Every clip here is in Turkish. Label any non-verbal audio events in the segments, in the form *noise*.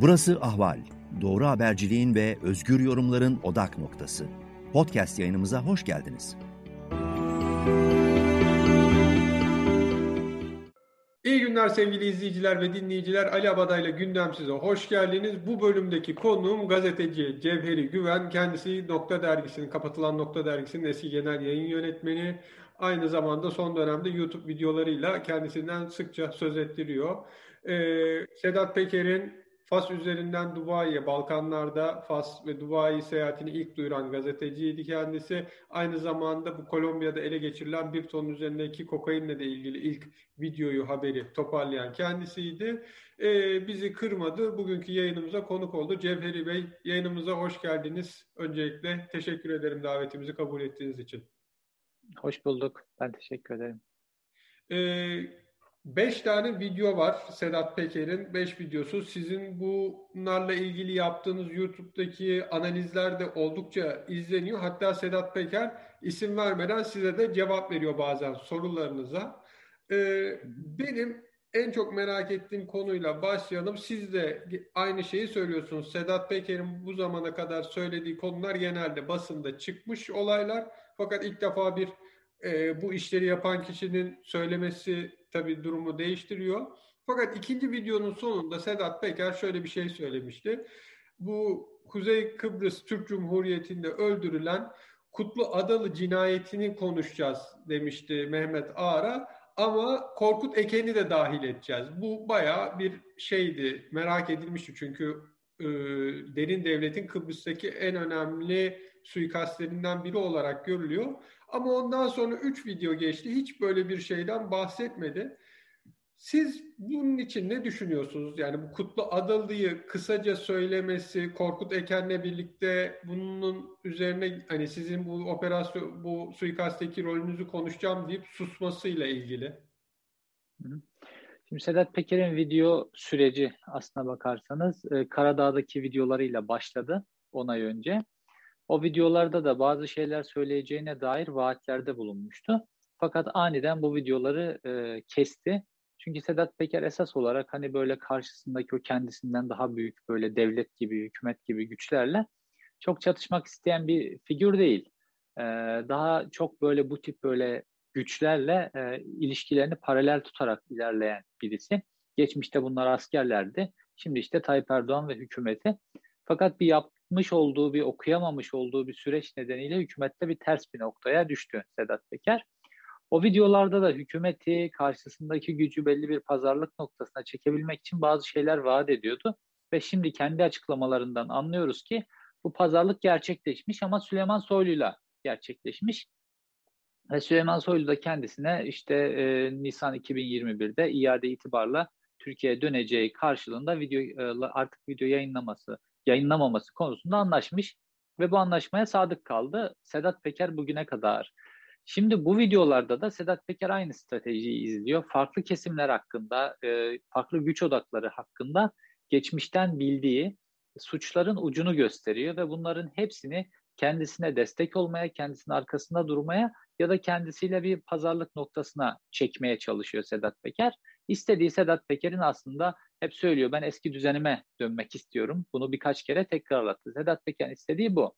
Burası Ahval. Doğru haberciliğin ve özgür yorumların odak noktası. Podcast yayınımıza hoş geldiniz. İyi günler sevgili izleyiciler ve dinleyiciler. Ali Abada ile gündem size hoş geldiniz. Bu bölümdeki konuğum gazeteci Cevheri Güven. Kendisi Nokta Dergisi'nin, kapatılan Nokta Dergisi'nin eski genel yayın yönetmeni. Aynı zamanda son dönemde YouTube videolarıyla kendisinden sıkça söz ettiriyor. Ee, Sedat Peker'in Fas üzerinden Dubai'ye, Balkanlarda Fas ve Dubai seyahatini ilk duyuran gazeteciydi kendisi. Aynı zamanda bu Kolombiya'da ele geçirilen bir ton üzerindeki kokainle de ilgili ilk videoyu, haberi toparlayan kendisiydi. Ee, bizi kırmadı. Bugünkü yayınımıza konuk oldu. Cevheri Bey, yayınımıza hoş geldiniz. Öncelikle teşekkür ederim davetimizi kabul ettiğiniz için. Hoş bulduk. Ben teşekkür ederim. Ee, Beş tane video var Sedat Peker'in. Beş videosu. Sizin bunlarla ilgili yaptığınız YouTube'daki analizler de oldukça izleniyor. Hatta Sedat Peker isim vermeden size de cevap veriyor bazen sorularınıza. Ee, benim en çok merak ettiğim konuyla başlayalım. Siz de aynı şeyi söylüyorsunuz. Sedat Peker'in bu zamana kadar söylediği konular genelde basında çıkmış olaylar. Fakat ilk defa bir e, bu işleri yapan kişinin söylemesi tabii durumu değiştiriyor. Fakat ikinci videonun sonunda Sedat Peker şöyle bir şey söylemişti. Bu Kuzey Kıbrıs Türk Cumhuriyeti'nde öldürülen Kutlu Adalı cinayetini konuşacağız demişti Mehmet Ağar'a. Ama Korkut Eken'i de dahil edeceğiz. Bu baya bir şeydi, merak edilmişti çünkü e, derin devletin Kıbrıs'taki en önemli suikastlerinden biri olarak görülüyor. Ama ondan sonra 3 video geçti. Hiç böyle bir şeyden bahsetmedi. Siz bunun için ne düşünüyorsunuz? Yani bu Kutlu Adalı'yı kısaca söylemesi, Korkut Eken'le birlikte bunun üzerine hani sizin bu operasyon, bu suikastteki rolünüzü konuşacağım deyip susmasıyla ilgili. Şimdi Sedat Peker'in video süreci aslına bakarsanız e, Karadağ'daki videolarıyla başladı 10 ay önce. O videolarda da bazı şeyler söyleyeceğine dair vaatlerde bulunmuştu. Fakat aniden bu videoları e, kesti. Çünkü Sedat Peker esas olarak hani böyle karşısındaki o kendisinden daha büyük böyle devlet gibi, hükümet gibi güçlerle çok çatışmak isteyen bir figür değil. Ee, daha çok böyle bu tip böyle güçlerle e, ilişkilerini paralel tutarak ilerleyen birisi. Geçmişte bunlar askerlerdi. Şimdi işte Tayyip Erdoğan ve hükümeti. Fakat bir yap, yapmış olduğu bir okuyamamış olduğu bir süreç nedeniyle hükümette bir ters bir noktaya düştü Sedat Peker. O videolarda da hükümeti karşısındaki gücü belli bir pazarlık noktasına çekebilmek için bazı şeyler vaat ediyordu. Ve şimdi kendi açıklamalarından anlıyoruz ki bu pazarlık gerçekleşmiş ama Süleyman Soylu'yla gerçekleşmiş. Ve Süleyman Soylu da kendisine işte e, Nisan 2021'de iade itibarla Türkiye'ye döneceği karşılığında video e, artık video yayınlaması yayınlamaması konusunda anlaşmış ve bu anlaşmaya sadık kaldı Sedat Peker bugüne kadar. Şimdi bu videolarda da Sedat Peker aynı stratejiyi izliyor. Farklı kesimler hakkında, e, farklı güç odakları hakkında geçmişten bildiği suçların ucunu gösteriyor ve bunların hepsini kendisine destek olmaya, kendisinin arkasında durmaya ya da kendisiyle bir pazarlık noktasına çekmeye çalışıyor Sedat Peker. İstediği Sedat Peker'in aslında hep söylüyor ben eski düzenime dönmek istiyorum. Bunu birkaç kere tekrarlattı. Sedat Peker'in istediği bu.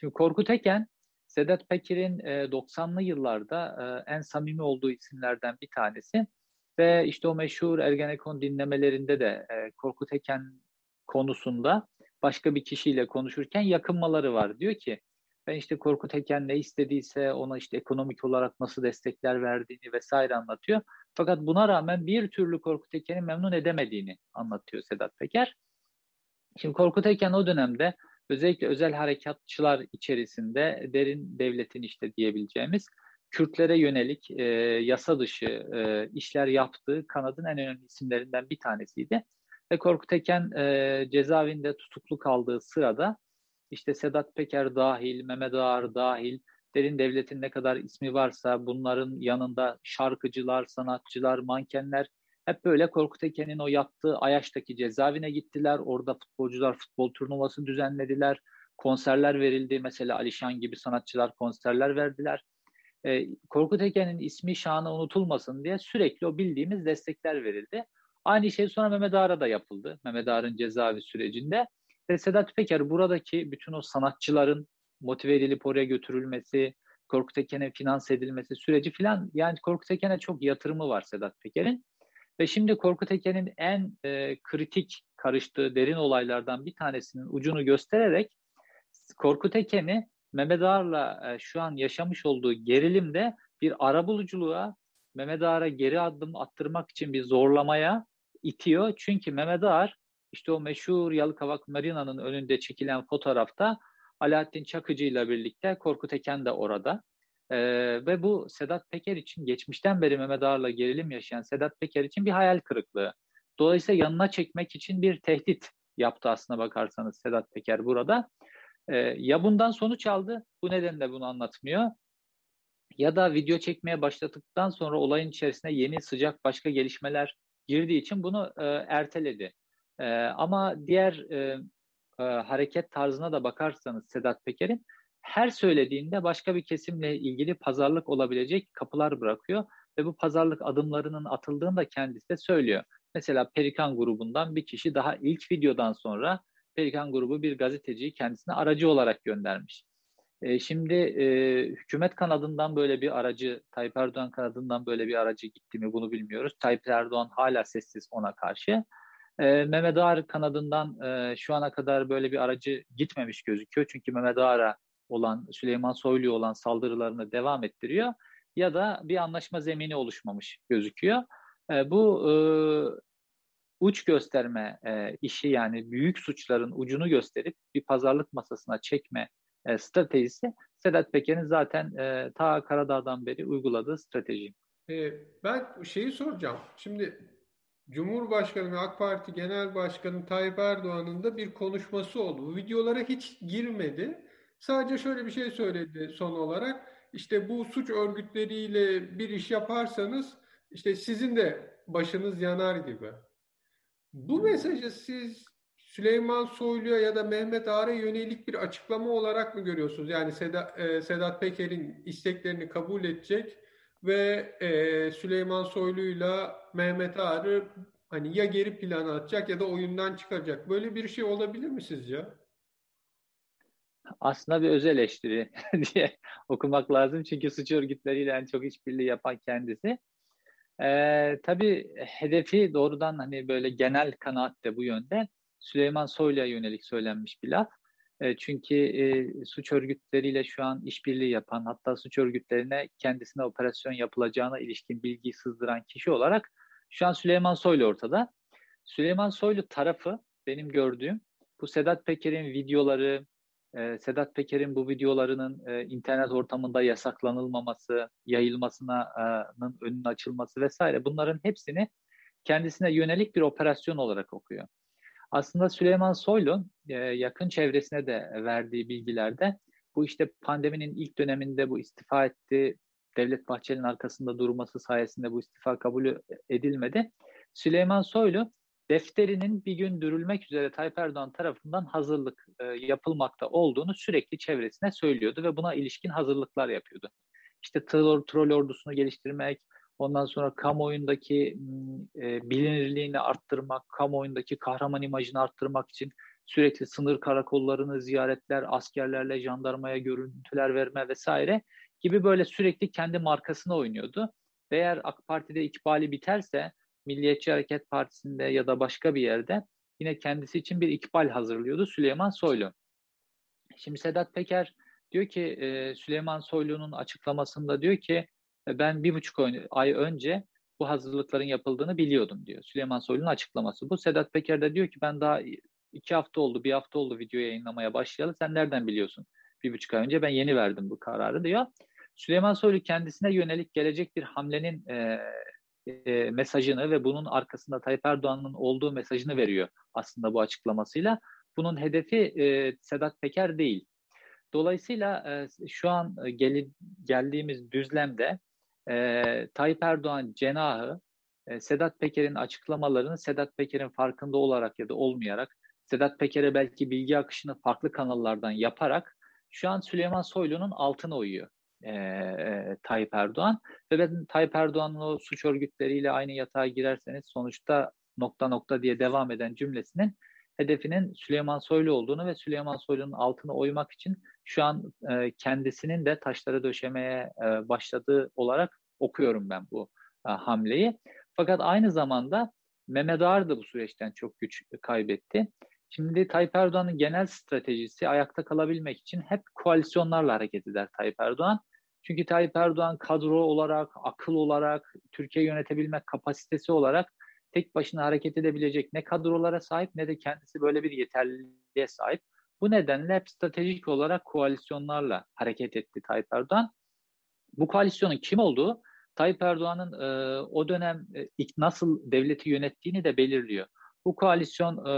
Şimdi Korkut Eken Sedat Peker'in e, 90'lı yıllarda e, en samimi olduğu isimlerden bir tanesi. Ve işte o meşhur Ergenekon dinlemelerinde de e, Korkut Eken konusunda başka bir kişiyle konuşurken yakınmaları var. Diyor ki ben işte Korkut Eken ne istediyse ona işte ekonomik olarak nasıl destekler verdiğini vesaire anlatıyor. Fakat buna rağmen bir türlü Korkut Eken'i memnun edemediğini anlatıyor Sedat Peker. Şimdi Korkut Eken o dönemde özellikle özel harekatçılar içerisinde derin devletin işte diyebileceğimiz Kürtlere yönelik e, yasa dışı e, işler yaptığı kanadın en önemli isimlerinden bir tanesiydi. Ve Korkut Eken e, cezaevinde tutuklu kaldığı sırada işte Sedat Peker dahil, Mehmet Ağar dahil, derin devletin ne kadar ismi varsa bunların yanında şarkıcılar, sanatçılar, mankenler hep böyle Korkut Eken'in o yaptığı Ayaş'taki cezaevine gittiler. Orada futbolcular futbol turnuvası düzenlediler. Konserler verildi. Mesela Alişan gibi sanatçılar konserler verdiler. Ee, Korkut Eken'in ismi şanı unutulmasın diye sürekli o bildiğimiz destekler verildi. Aynı şey sonra Mehmet Ağar'a da yapıldı. Mehmet Ağar'ın cezaevi sürecinde. Sedat Peker buradaki bütün o sanatçıların motive edilip oraya götürülmesi, Korkut Eken'e finanse edilmesi süreci filan yani Korkut Eken'e çok yatırımı var Sedat Peker'in. Ve şimdi Korkut Eken'in en e, kritik karıştığı derin olaylardan bir tanesinin ucunu göstererek Korkut Eken'i Mehmet Ağar'la e, şu an yaşamış olduğu gerilimde bir arabuluculuğa Mehmet Ağar'a geri adım attırmak için bir zorlamaya itiyor. Çünkü Mehmet Ağar işte o meşhur Yalıkavak Marina'nın önünde çekilen fotoğrafta Alaaddin Çakıcı ile birlikte Korkut Eken de orada. Ee, ve bu Sedat Peker için geçmişten beri Mehmet Ağar'la gerilim yaşayan Sedat Peker için bir hayal kırıklığı. Dolayısıyla yanına çekmek için bir tehdit yaptı aslına bakarsanız Sedat Peker burada. Ee, ya bundan sonuç aldı, bu nedenle bunu anlatmıyor. Ya da video çekmeye başladıktan sonra olayın içerisine yeni sıcak başka gelişmeler girdiği için bunu e, erteledi. E, ama diğer e, e, hareket tarzına da bakarsanız Sedat Peker'in her söylediğinde başka bir kesimle ilgili pazarlık olabilecek kapılar bırakıyor ve bu pazarlık adımlarının atıldığını da kendisi de söylüyor. Mesela Perikan grubundan bir kişi daha ilk videodan sonra Perikan grubu bir gazeteciyi kendisine aracı olarak göndermiş. E, şimdi e, hükümet kanadından böyle bir aracı, Tayyip Erdoğan kanadından böyle bir aracı gitti mi bunu bilmiyoruz. Tayyip Erdoğan hala sessiz ona karşı. E, Mehmet Ağar kanadından e, şu ana kadar böyle bir aracı gitmemiş gözüküyor. Çünkü Mehmet Ağar'a olan, Süleyman Soylu'ya olan saldırılarını devam ettiriyor. Ya da bir anlaşma zemini oluşmamış gözüküyor. E, bu e, uç gösterme e, işi yani büyük suçların ucunu gösterip bir pazarlık masasına çekme e, stratejisi Sedat Peker'in zaten e, ta Karadağ'dan beri uyguladığı strateji. E, ben şeyi soracağım. Şimdi Cumhurbaşkanı ve AK Parti Genel Başkanı Tayyip Erdoğan'ın da bir konuşması oldu. Bu videolara hiç girmedi. Sadece şöyle bir şey söyledi son olarak. İşte bu suç örgütleriyle bir iş yaparsanız işte sizin de başınız yanar gibi. Bu mesajı siz Süleyman Soylu'ya ya da Mehmet Ağar'a yönelik bir açıklama olarak mı görüyorsunuz? Yani Sedat, e, Sedat Peker'in isteklerini kabul edecek ve e, Süleyman Soylu'yla Mehmet Ağar'ı hani ya geri plana atacak ya da oyundan çıkacak. Böyle bir şey olabilir mi sizce? Aslında bir özel eleştiri *laughs* diye okumak lazım. Çünkü suç örgütleriyle en çok işbirliği yapan kendisi. Ee, tabii hedefi doğrudan hani böyle genel kanaat de bu yönde. Süleyman Soylu'ya yönelik söylenmiş bir laf. E, çünkü e, suç örgütleriyle şu an işbirliği yapan, hatta suç örgütlerine kendisine operasyon yapılacağına ilişkin bilgi sızdıran kişi olarak şu an Süleyman Soylu ortada. Süleyman Soylu tarafı benim gördüğüm bu Sedat Peker'in videoları, e, Sedat Peker'in bu videolarının e, internet ortamında yasaklanılmaması, yayılmasının önünün açılması vesaire bunların hepsini kendisine yönelik bir operasyon olarak okuyor. Aslında Süleyman Soylu e, yakın çevresine de verdiği bilgilerde bu işte pandeminin ilk döneminde bu istifa etti. Devlet Bahçeli'nin arkasında durması sayesinde bu istifa kabul edilmedi. Süleyman Soylu defterinin bir gün dürülmek üzere Tayyip Erdoğan tarafından hazırlık e, yapılmakta olduğunu sürekli çevresine söylüyordu ve buna ilişkin hazırlıklar yapıyordu. İşte troll, ordusunu geliştirmek, Ondan sonra kamuoyundaki e, bilinirliğini arttırmak, kamuoyundaki kahraman imajını arttırmak için sürekli sınır karakollarını ziyaretler, askerlerle jandarmaya görüntüler verme vesaire gibi böyle sürekli kendi markasını oynuyordu. Eğer AK Parti'de ikbali biterse Milliyetçi Hareket Partisi'nde ya da başka bir yerde yine kendisi için bir ikbal hazırlıyordu Süleyman Soylu. Şimdi Sedat Peker diyor ki Süleyman Soylu'nun açıklamasında diyor ki ben bir buçuk ay önce bu hazırlıkların yapıldığını biliyordum diyor. Süleyman Soylu'nun açıklaması bu. Sedat Peker de diyor ki ben daha iki hafta oldu, bir hafta oldu video yayınlamaya başlayalı. Sen nereden biliyorsun? Bir buçuk ay önce ben yeni verdim bu kararı diyor. Süleyman Soylu kendisine yönelik gelecek bir hamlenin e, e, mesajını ve bunun arkasında Tayyip Erdoğan'ın olduğu mesajını veriyor aslında bu açıklamasıyla. Bunun hedefi e, Sedat Peker değil. Dolayısıyla e, şu an e, gel, geldiğimiz düzlemde e, Tayyip Erdoğan cenahı e, Sedat Peker'in açıklamalarını Sedat Peker'in farkında olarak ya da olmayarak Sedat Peker'e belki bilgi akışını farklı kanallardan yaparak şu an Süleyman Soylu'nun altına uyuyor e, e, Tayyip Erdoğan. Ve ben Tayyip Erdoğan'ın o suç örgütleriyle aynı yatağa girerseniz sonuçta nokta nokta diye devam eden cümlesinin hedefinin Süleyman Soylu olduğunu ve Süleyman Soylu'nun altına oymak için şu an e, kendisinin de taşları döşemeye e, başladığı olarak okuyorum ben bu e, hamleyi. Fakat aynı zamanda Mehmet Ağar da bu süreçten çok güç kaybetti. Şimdi Tayyip Erdoğan'ın genel stratejisi ayakta kalabilmek için hep koalisyonlarla hareket eder Tayyip Erdoğan. Çünkü Tayyip Erdoğan kadro olarak, akıl olarak, Türkiye yönetebilmek kapasitesi olarak tek başına hareket edebilecek ne kadrolara sahip ne de kendisi böyle bir yeterliliğe sahip. Bu nedenle hep stratejik olarak koalisyonlarla hareket etti Tayyip Erdoğan. Bu koalisyonun kim olduğu Tayyip Erdoğan'ın e, o dönem e, nasıl devleti yönettiğini de belirliyor. Bu koalisyon e,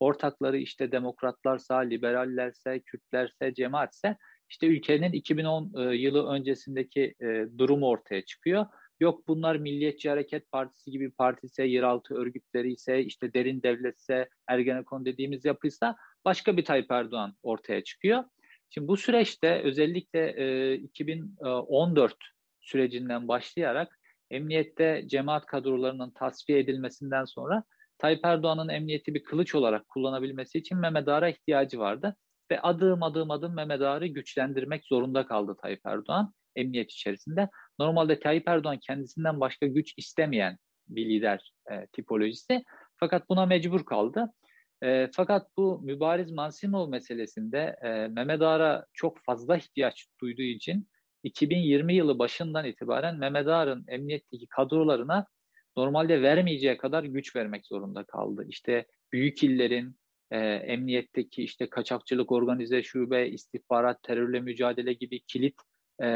ortakları işte demokratlarsa, liberallerse, Kürtlerse, cemaatse işte ülkenin 2010 e, yılı öncesindeki e, durumu ortaya çıkıyor. Yok bunlar Milliyetçi Hareket Partisi gibi parti ise, yeraltı örgütleri ise, işte derin devletse, Ergenekon dediğimiz yapıysa başka bir Tayyip Erdoğan ortaya çıkıyor. Şimdi bu süreçte özellikle e, 2014 sürecinden başlayarak emniyette cemaat kadrolarının tasfiye edilmesinden sonra Tayyip Erdoğan'ın emniyeti bir kılıç olarak kullanabilmesi için Mehmet Ağar'a ihtiyacı vardı. Ve adım adım adım Mehmet Ağar'ı güçlendirmek zorunda kaldı Tayyip Erdoğan emniyet içerisinde. Normalde Tayyip Erdoğan kendisinden başka güç istemeyen bir lider e, tipolojisi. Fakat buna mecbur kaldı. E, fakat bu Mübariz Mansimov meselesinde e, Mehmet Ağar'a çok fazla ihtiyaç duyduğu için 2020 yılı başından itibaren Mehmet Ağar'ın emniyetteki kadrolarına normalde vermeyeceği kadar güç vermek zorunda kaldı. İşte büyük illerin, e, emniyetteki işte kaçakçılık, organize şube, istihbarat, terörle mücadele gibi kilit e,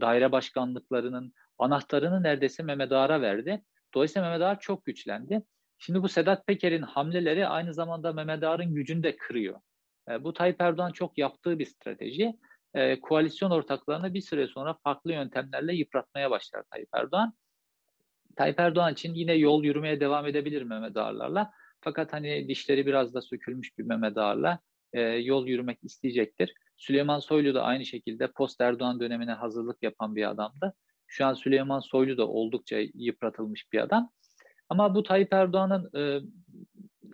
daire başkanlıklarının anahtarını neredeyse Mehmet Ağar'a verdi. Dolayısıyla Mehmet Ağar çok güçlendi. Şimdi bu Sedat Peker'in hamleleri aynı zamanda Mehmet Ağar'ın gücünü de kırıyor. E, bu Tayyip Erdoğan çok yaptığı bir strateji. E, koalisyon ortaklarını bir süre sonra farklı yöntemlerle yıpratmaya başlar Tayyip Erdoğan. Tayyip Erdoğan için yine yol yürümeye devam edebilir Mehmet Ağar'larla. Fakat hani dişleri biraz da sökülmüş bir Mehmet Ağar'la e, yol yürümek isteyecektir. Süleyman Soylu da aynı şekilde post Erdoğan dönemine hazırlık yapan bir adamdı. Şu an Süleyman Soylu da oldukça yıpratılmış bir adam. Ama bu Tayyip Erdoğan'ın e,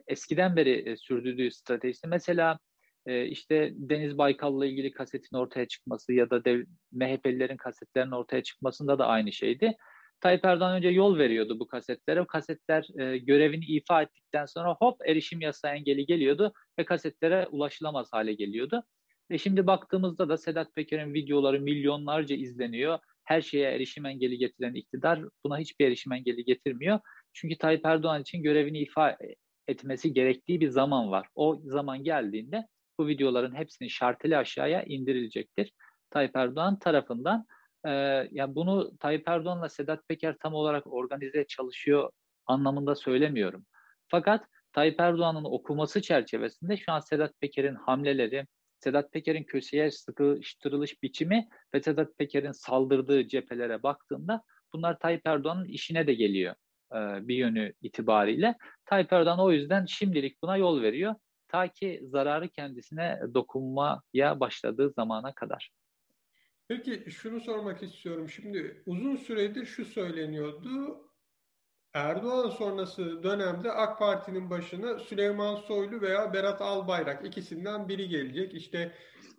eskiden beri e, sürdürdüğü stratejisi mesela e, işte Deniz Baykal'la ilgili kasetin ortaya çıkması ya da dev, MHP'lilerin kasetlerinin ortaya çıkmasında da aynı şeydi. Tayyip Erdoğan önce yol veriyordu bu kasetlere. Kasetler e, görevini ifa ettikten sonra hop erişim yasağı engeli geliyordu ve kasetlere ulaşılamaz hale geliyordu. Ve şimdi baktığımızda da Sedat Peker'in videoları milyonlarca izleniyor. Her şeye erişim engeli getiren iktidar buna hiçbir erişim engeli getirmiyor. Çünkü Tayyip Erdoğan için görevini ifa etmesi gerektiği bir zaman var. O zaman geldiğinde bu videoların hepsini şarteli aşağıya indirilecektir. Tayyip Erdoğan tarafından e, yani bunu Tayyip Erdoğan'la Sedat Peker tam olarak organize çalışıyor anlamında söylemiyorum. Fakat Tayyip Erdoğan'ın okuması çerçevesinde şu an Sedat Peker'in hamleleri, Sedat Peker'in köşeye sıkıştırılış biçimi ve Sedat Peker'in saldırdığı cephelere baktığında bunlar Tayyip Erdoğan'ın işine de geliyor e, bir yönü itibariyle. Tayyip Erdoğan o yüzden şimdilik buna yol veriyor. Ta ki zararı kendisine dokunmaya başladığı zamana kadar. Peki şunu sormak istiyorum. Şimdi uzun süredir şu söyleniyordu. Erdoğan sonrası dönemde AK Parti'nin başına Süleyman Soylu veya Berat Albayrak ikisinden biri gelecek. İşte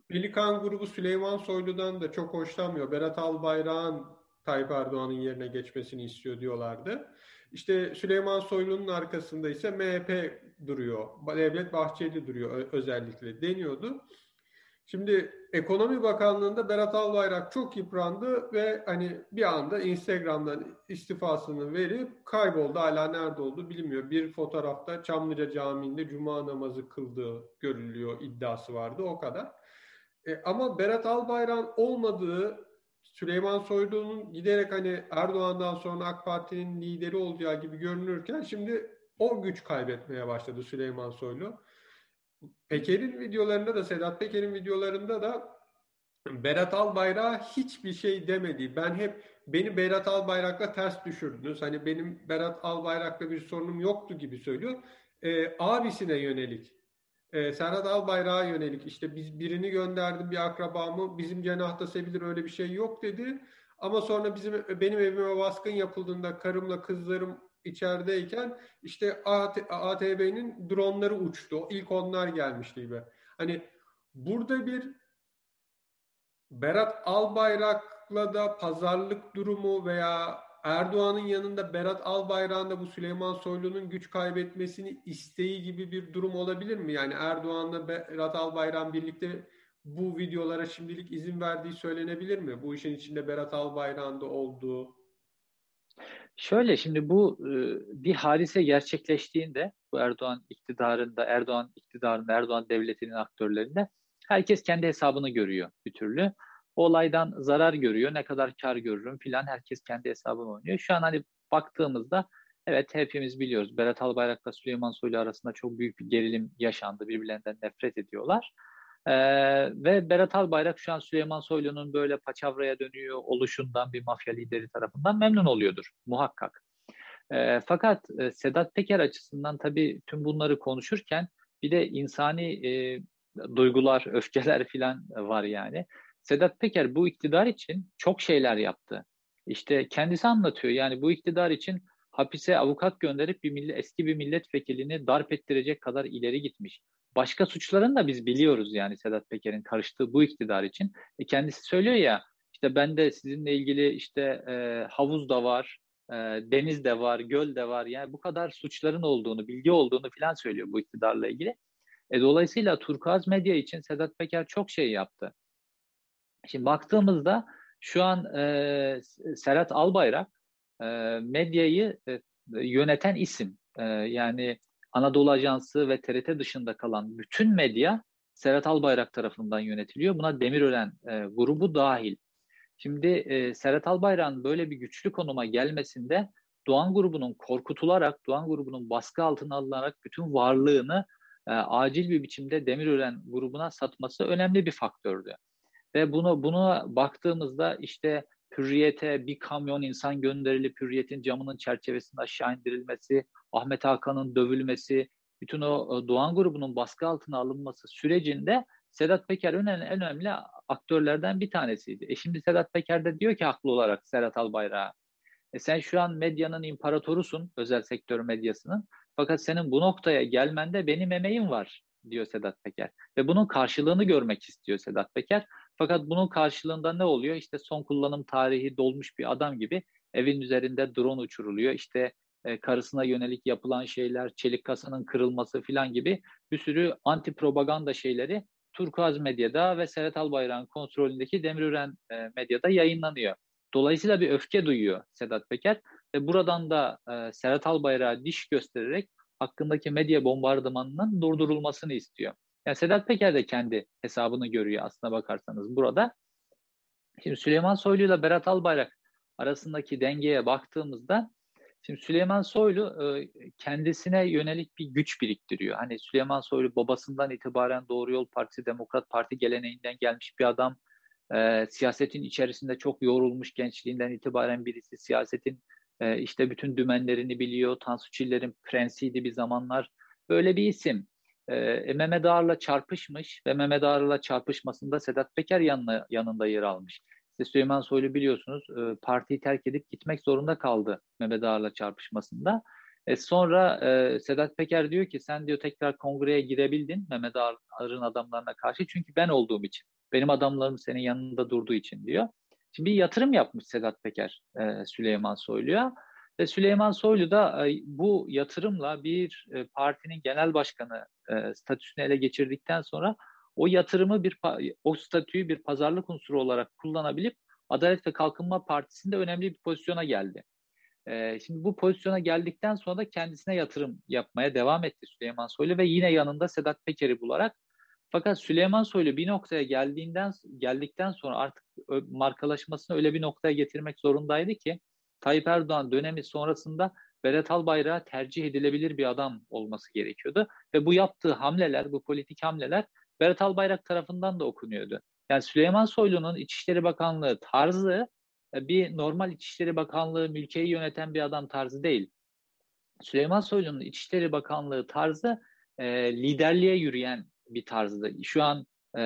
Pelikan grubu Süleyman Soylu'dan da çok hoşlanmıyor. Berat Albayrak'ın Tayyip Erdoğan'ın yerine geçmesini istiyor diyorlardı. İşte Süleyman Soylu'nun arkasında ise MHP duruyor. Devlet Bahçeli duruyor özellikle deniyordu. Şimdi Ekonomi Bakanlığı'nda Berat Albayrak çok yıprandı ve hani bir anda Instagram'dan istifasını verip kayboldu. Hala nerede oldu bilmiyor. Bir fotoğrafta Çamlıca Camii'nde cuma namazı kıldığı görülüyor iddiası vardı o kadar. E, ama Berat Albayrak'ın olmadığı Süleyman Soylu'nun giderek hani Erdoğan'dan sonra AK Parti'nin lideri olacağı gibi görünürken şimdi o güç kaybetmeye başladı Süleyman Soylu. Peker'in videolarında da Sedat Peker'in videolarında da Berat Albayrak'a hiçbir şey demedi. Ben hep beni Berat Albayrak'la ters düşürdünüz. Hani benim Berat Albayrak'la bir sorunum yoktu gibi söylüyor. Ee, abisine yönelik. Ee, Serhat Albayrak'a yönelik. İşte biz birini gönderdim bir akrabamı. Bizim cenahta sevilir öyle bir şey yok dedi. Ama sonra bizim benim evime baskın yapıldığında karımla kızlarım içerideyken işte ATB'nin dronları uçtu. İlk onlar gelmişti gibi. Hani burada bir Berat Albayrak'la da pazarlık durumu veya Erdoğan'ın yanında Berat Albayrak'ın da bu Süleyman Soylu'nun güç kaybetmesini isteği gibi bir durum olabilir mi? Yani Erdoğan'la Berat Albayrak'ın birlikte bu videolara şimdilik izin verdiği söylenebilir mi? Bu işin içinde Berat Albayrak'ın da olduğu. Şöyle şimdi bu e, bir hadise gerçekleştiğinde bu Erdoğan iktidarında, Erdoğan iktidarında, Erdoğan devletinin aktörlerinde herkes kendi hesabını görüyor bir türlü. O olaydan zarar görüyor, ne kadar kar görürüm filan herkes kendi hesabını oynuyor. Şu an hani baktığımızda evet hepimiz biliyoruz Berat Albayrak'la Süleyman Soylu arasında çok büyük bir gerilim yaşandı. Birbirlerinden nefret ediyorlar. Ee, ve Berat Albayrak şu an Süleyman Soylu'nun böyle paçavraya dönüyor oluşundan bir mafya lideri tarafından memnun oluyordur muhakkak. Ee, fakat e, Sedat Peker açısından tabii tüm bunları konuşurken bir de insani e, duygular, *laughs* öfkeler falan var yani. Sedat Peker bu iktidar için çok şeyler yaptı. İşte kendisi anlatıyor yani bu iktidar için hapise avukat gönderip bir millet, eski bir milletvekilini darp ettirecek kadar ileri gitmiş. Başka suçların da biz biliyoruz yani Sedat Peker'in karıştığı bu iktidar için. E kendisi söylüyor ya işte ben de sizinle ilgili işte e, havuz da var, e, deniz de var, göl de var. Yani bu kadar suçların olduğunu, bilgi olduğunu falan söylüyor bu iktidarla ilgili. E, dolayısıyla Turkuaz Medya için Sedat Peker çok şey yaptı. Şimdi baktığımızda şu an e, Serhat Albayrak e, medyayı e, yöneten isim. E, yani Anadolu Ajansı ve TRT dışında kalan bütün medya Serhat Albayrak tarafından yönetiliyor. Buna Demirören e, grubu dahil. Şimdi e, Serhat Albayrak'ın böyle bir güçlü konuma gelmesinde Doğan grubunun korkutularak, Doğan grubunun baskı altına alınarak bütün varlığını e, acil bir biçimde Demirören grubuna satması önemli bir faktördü. Ve bunu buna baktığımızda işte Hürriyet'e bir kamyon insan gönderilip Hürriyet'in camının çerçevesinde aşağı indirilmesi, Ahmet Hakan'ın dövülmesi, bütün o e, Doğan grubunun baskı altına alınması sürecinde Sedat Peker en, en önemli aktörlerden bir tanesiydi. E şimdi Sedat Peker de diyor ki haklı olarak Serhat Albayrak'a e sen şu an medyanın imparatorusun, özel sektör medyasının. Fakat senin bu noktaya gelmende benim emeğim var diyor Sedat Peker. Ve bunun karşılığını görmek istiyor Sedat Peker. Fakat bunun karşılığında ne oluyor? İşte son kullanım tarihi dolmuş bir adam gibi evin üzerinde drone uçuruluyor. İşte e, karısına yönelik yapılan şeyler, çelik kasanın kırılması falan gibi bir sürü anti propaganda şeyleri Turkuaz medyada ve Serhat Albayrak'ın kontrolündeki Demirören e, medyada yayınlanıyor. Dolayısıyla bir öfke duyuyor Sedat Peker ve buradan da e, Serhat Albayrak'a diş göstererek hakkındaki medya bombardımanının durdurulmasını istiyor. Yani Sedat Peker de kendi hesabını görüyor aslına bakarsanız burada. Şimdi Süleyman Soylu ile Berat Albayrak arasındaki dengeye baktığımızda şimdi Süleyman Soylu e, kendisine yönelik bir güç biriktiriyor. Hani Süleyman Soylu babasından itibaren Doğru Yol Partisi, Demokrat Parti geleneğinden gelmiş bir adam. E, siyasetin içerisinde çok yorulmuş gençliğinden itibaren birisi. Siyasetin e, işte bütün dümenlerini biliyor. Tansu Çiller'in prensiydi bir zamanlar. Böyle bir isim. E, Mehmet Ağar'la çarpışmış ve Mehmet Ağar'la çarpışmasında Sedat Peker yanına, yanında yer almış. İşte Süleyman Soylu biliyorsunuz e, partiyi terk edip gitmek zorunda kaldı Mehmet Ağar'la çarpışmasında. E, sonra e, Sedat Peker diyor ki sen diyor tekrar kongreye girebildin Mehmet Ağar'ın adamlarına karşı çünkü ben olduğum için. Benim adamlarım senin yanında durduğu için diyor. Şimdi bir yatırım yapmış Sedat Peker e, Süleyman Soylu'ya. Ve Süleyman Soylu da e, bu yatırımla bir e, partinin genel başkanı e, statüsünü ele geçirdikten sonra o yatırımı bir o statüyü bir pazarlık unsuru olarak kullanabilip Adalet ve Kalkınma Partisi'nde önemli bir pozisyona geldi. Şimdi bu pozisyona geldikten sonra da kendisine yatırım yapmaya devam etti Süleyman Soylu ve yine yanında Sedat Peker'i bularak fakat Süleyman Soylu bir noktaya geldiğinden geldikten sonra artık markalaşmasını öyle bir noktaya getirmek zorundaydı ki Tayyip Erdoğan dönemi sonrasında Berat Albayrak'a tercih edilebilir bir adam olması gerekiyordu. Ve bu yaptığı hamleler, bu politik hamleler Berat Albayrak tarafından da okunuyordu. Yani Süleyman Soylu'nun İçişleri Bakanlığı tarzı e, bir normal İçişleri Bakanlığı mülkiyi yöneten bir adam tarzı değil. Süleyman Soylu'nun İçişleri Bakanlığı tarzı e, liderliğe yürüyen bir tarzdı. Şu an e,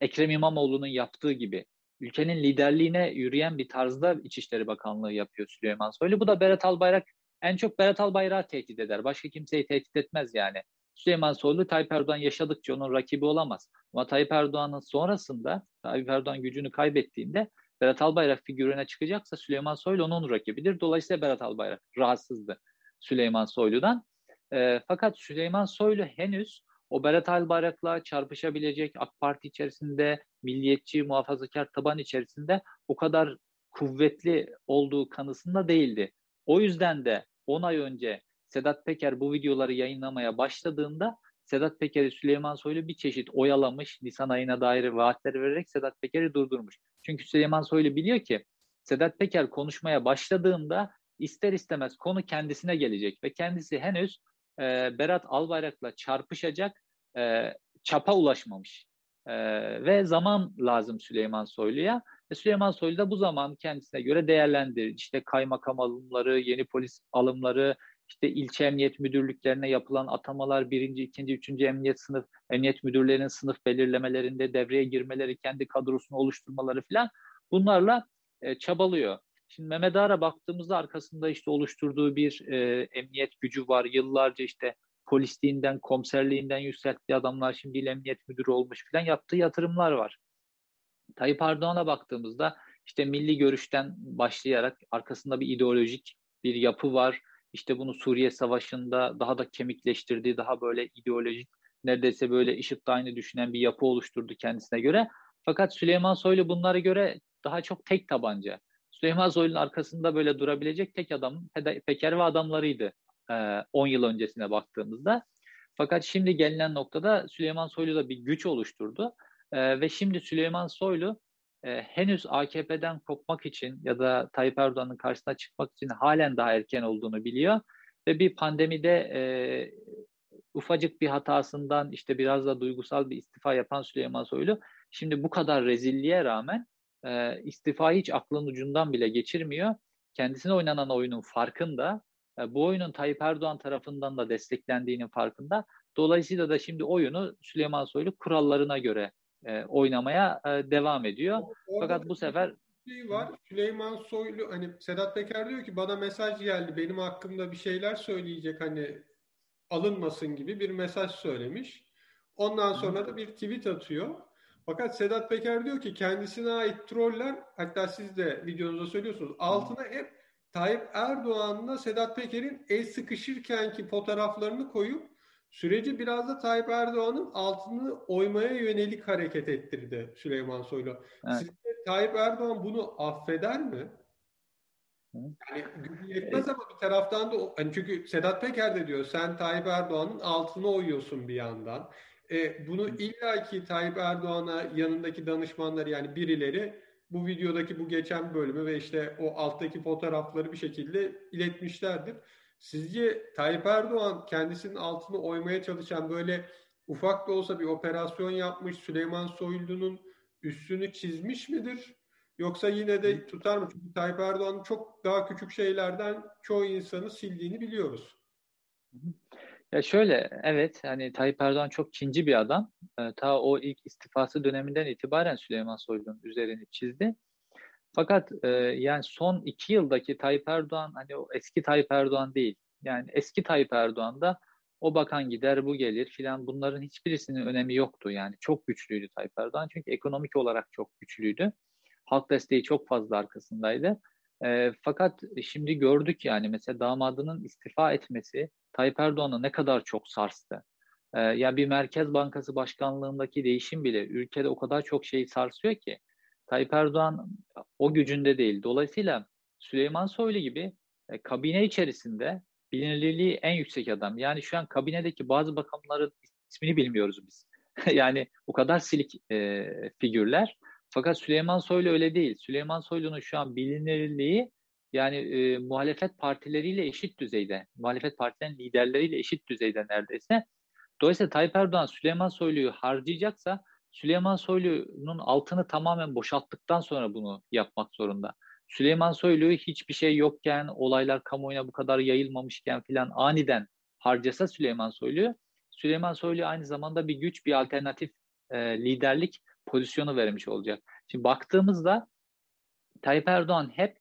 Ekrem İmamoğlu'nun yaptığı gibi ülkenin liderliğine yürüyen bir tarzda İçişleri Bakanlığı yapıyor Süleyman Soylu. Bu da Berat Albayrak En çok Berat Albayrak'ı tehdit eder. Başka kimseyi tehdit etmez yani. Süleyman Soylu Tayyip Erdoğan yaşadıkça onun rakibi olamaz. Ama Tayyip Erdoğan'ın sonrasında Tayyip Erdoğan gücünü kaybettiğinde Berat Albayrak figürüne çıkacaksa Süleyman Soylu onun rakibidir. Dolayısıyla Berat Albayrak rahatsızdı Süleyman Soylu'dan. E, fakat Süleyman Soylu henüz o Berat Albayrak'la çarpışabilecek AK Parti içerisinde milliyetçi, muhafazakar taban içerisinde o kadar kuvvetli olduğu kanısında değildi. O yüzden de 10 ay önce Sedat Peker bu videoları yayınlamaya başladığında Sedat Peker'i Süleyman Soylu bir çeşit oyalamış, Nisan ayına dair vaatler vererek Sedat Peker'i durdurmuş. Çünkü Süleyman Soylu biliyor ki Sedat Peker konuşmaya başladığında ister istemez konu kendisine gelecek ve kendisi henüz e, Berat Albayrak'la çarpışacak e, çapa ulaşmamış. E, ve zaman lazım Süleyman Soylu'ya. Ve Süleyman Soylu da bu zaman kendisine göre değerlendirir. İşte kaymakam alımları, yeni polis alımları, işte ilçe emniyet müdürlüklerine yapılan atamalar, birinci, ikinci, üçüncü emniyet sınıf, emniyet müdürlerinin sınıf belirlemelerinde devreye girmeleri, kendi kadrosunu oluşturmaları falan bunlarla e, çabalıyor. Şimdi Mehmet Ağar'a baktığımızda arkasında işte oluşturduğu bir e, emniyet gücü var. Yıllarca işte polisliğinden, komiserliğinden yükselttiği adamlar şimdi emniyet müdürü olmuş falan yaptığı yatırımlar var. Tayyip Erdoğan'a baktığımızda işte milli görüşten başlayarak arkasında bir ideolojik bir yapı var. İşte bunu Suriye Savaşı'nda daha da kemikleştirdiği, daha böyle ideolojik, neredeyse böyle IŞİD'de aynı düşünen bir yapı oluşturdu kendisine göre. Fakat Süleyman Soylu bunlara göre daha çok tek tabanca. Süleyman Soylu'nun arkasında böyle durabilecek tek adam Peker ve adamlarıydı 10 yıl öncesine baktığımızda. Fakat şimdi gelinen noktada Süleyman Soylu da bir güç oluşturdu. Ve şimdi Süleyman Soylu henüz AKP'den kopmak için ya da Tayyip Erdoğan'ın karşısına çıkmak için halen daha erken olduğunu biliyor. Ve bir pandemide e, ufacık bir hatasından işte biraz da duygusal bir istifa yapan Süleyman Soylu şimdi bu kadar rezilliğe rağmen e, istifa hiç aklın ucundan bile geçirmiyor. Kendisine oynanan oyunun farkında. E, bu oyunun Tayyip Erdoğan tarafından da desteklendiğinin farkında. Dolayısıyla da şimdi oyunu Süleyman Soylu kurallarına göre e, oynamaya e, devam ediyor. Orada Fakat bu sefer şey var. Süleyman Soylu hani Sedat Peker diyor ki bana mesaj geldi. Benim hakkımda bir şeyler söyleyecek hani alınmasın gibi bir mesaj söylemiş. Ondan sonra da bir tweet atıyor. Fakat Sedat Peker diyor ki kendisine ait troller hatta siz de videonuzda söylüyorsunuz altına hep Tayyip Erdoğan'la Sedat Peker'in el sıkışırkenki fotoğraflarını koyup süreci biraz da Tayyip Erdoğan'ın altını oymaya yönelik hareket ettirdi Süleyman Soylu. Evet. Sizce Tayyip Erdoğan bunu affeder mi? Yani yetmez ama bir taraftan da hani çünkü Sedat Peker de diyor sen Tayyip Erdoğan'ın altını oyuyorsun bir yandan. E, bunu illaki Tayyip Erdoğan'a yanındaki danışmanları yani birileri bu videodaki bu geçen bölümü ve işte o alttaki fotoğrafları bir şekilde iletmişlerdir. Sizce Tayyip Erdoğan kendisinin altını oymaya çalışan böyle ufak da olsa bir operasyon yapmış Süleyman Soylu'nun üstünü çizmiş midir? Yoksa yine de tutar mı? Çünkü Tayyip Erdoğan'ın çok daha küçük şeylerden çoğu insanı sildiğini biliyoruz. Ya şöyle evet hani Tayyip Erdoğan çok kinci bir adam. Ee, ta o ilk istifası döneminden itibaren Süleyman Soylu'nun üzerini çizdi. Fakat e, yani son iki yıldaki Tayyip Erdoğan hani o eski Tayyip Erdoğan değil. Yani eski Tayyip Erdoğan'da o bakan gider bu gelir filan bunların hiçbirisinin önemi yoktu. Yani çok güçlüydü Tayyip Erdoğan çünkü ekonomik olarak çok güçlüydü. Halk desteği çok fazla arkasındaydı. E, fakat şimdi gördük yani mesela damadının istifa etmesi Tayyip Erdoğan'ı ne kadar çok sarstı. E, yani bir Merkez Bankası Başkanlığındaki değişim bile ülkede o kadar çok şey sarsıyor ki Tayyip Erdoğan o gücünde değil. Dolayısıyla Süleyman Soylu gibi e, kabine içerisinde bilinirliği en yüksek adam. Yani şu an kabinedeki bazı bakanların ismini bilmiyoruz biz. *laughs* yani o kadar silik e, figürler. Fakat Süleyman Soylu öyle değil. Süleyman Soylu'nun şu an bilinirliği yani e, muhalefet partileriyle eşit düzeyde. Muhalefet partilerin liderleriyle eşit düzeyde neredeyse. Dolayısıyla Tayyip Erdoğan Süleyman Soylu'yu harcayacaksa Süleyman Soylu'nun altını tamamen boşalttıktan sonra bunu yapmak zorunda. Süleyman Soylu hiçbir şey yokken, olaylar kamuoyuna bu kadar yayılmamışken filan aniden harcasa Süleyman Soylu, Süleyman Soylu aynı zamanda bir güç, bir alternatif e, liderlik pozisyonu vermiş olacak. Şimdi baktığımızda Tayyip Erdoğan hep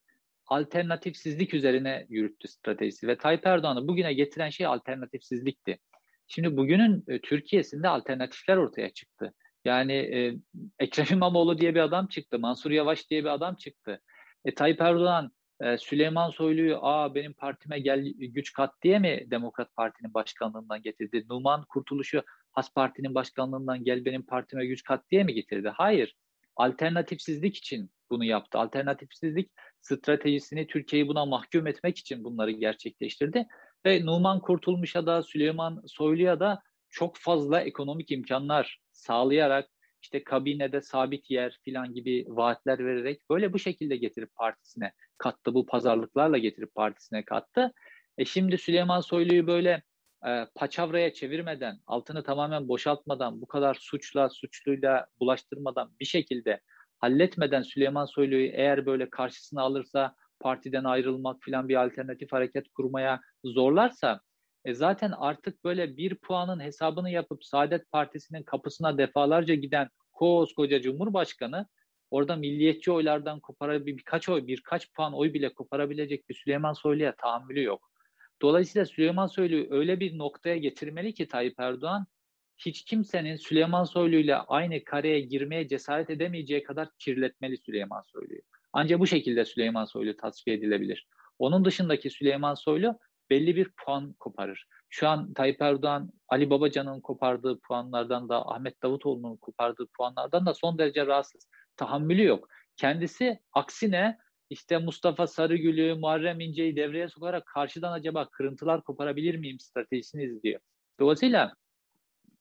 alternatifsizlik üzerine yürüttü stratejisi ve Tayyip Erdoğan'ı bugüne getiren şey alternatifsizlikti. Şimdi bugünün e, Türkiye'sinde alternatifler ortaya çıktı. Yani e, Ekrem İmamoğlu diye bir adam çıktı, Mansur Yavaş diye bir adam çıktı. E, Tayyip Erdoğan e, Süleyman Soylu'yu aa benim partime gel güç kat diye mi Demokrat Parti'nin başkanlığından getirdi? Numan Kurtuluş'u Has Parti'nin başkanlığından gel benim partime güç kat diye mi getirdi? Hayır. Alternatifsizlik için bunu yaptı. Alternatifsizlik stratejisini Türkiye'yi buna mahkum etmek için bunları gerçekleştirdi. Ve Numan Kurtulmuş'a da Süleyman Soylu'ya da çok fazla ekonomik imkanlar sağlayarak işte kabinede sabit yer filan gibi vaatler vererek böyle bu şekilde getirip partisine kattı. Bu pazarlıklarla getirip partisine kattı. E şimdi Süleyman Soylu'yu böyle e, paçavraya çevirmeden, altını tamamen boşaltmadan, bu kadar suçla, suçluyla bulaştırmadan bir şekilde halletmeden Süleyman Soylu'yu eğer böyle karşısına alırsa partiden ayrılmak filan bir alternatif hareket kurmaya zorlarsa e zaten artık böyle bir puanın hesabını yapıp Saadet Partisi'nin kapısına defalarca giden koskoca Cumhurbaşkanı orada milliyetçi oylardan koparabil birkaç oy, birkaç puan oy bile koparabilecek bir Süleyman Soylu'ya tahammülü yok. Dolayısıyla Süleyman Soylu'yu öyle bir noktaya getirmeli ki Tayyip Erdoğan hiç kimsenin Süleyman Soylu ile aynı kareye girmeye cesaret edemeyeceği kadar kirletmeli Süleyman Soylu'yu. Ancak bu şekilde Süleyman Soylu tasfiye edilebilir. Onun dışındaki Süleyman Soylu belli bir puan koparır. Şu an Tayyip Erdoğan, Ali Babacan'ın kopardığı puanlardan da Ahmet Davutoğlu'nun kopardığı puanlardan da son derece rahatsız. Tahammülü yok. Kendisi aksine işte Mustafa Sarıgül'ü, Muharrem İnce'yi devreye sokarak karşıdan acaba kırıntılar koparabilir miyim stratejisini izliyor. Dolayısıyla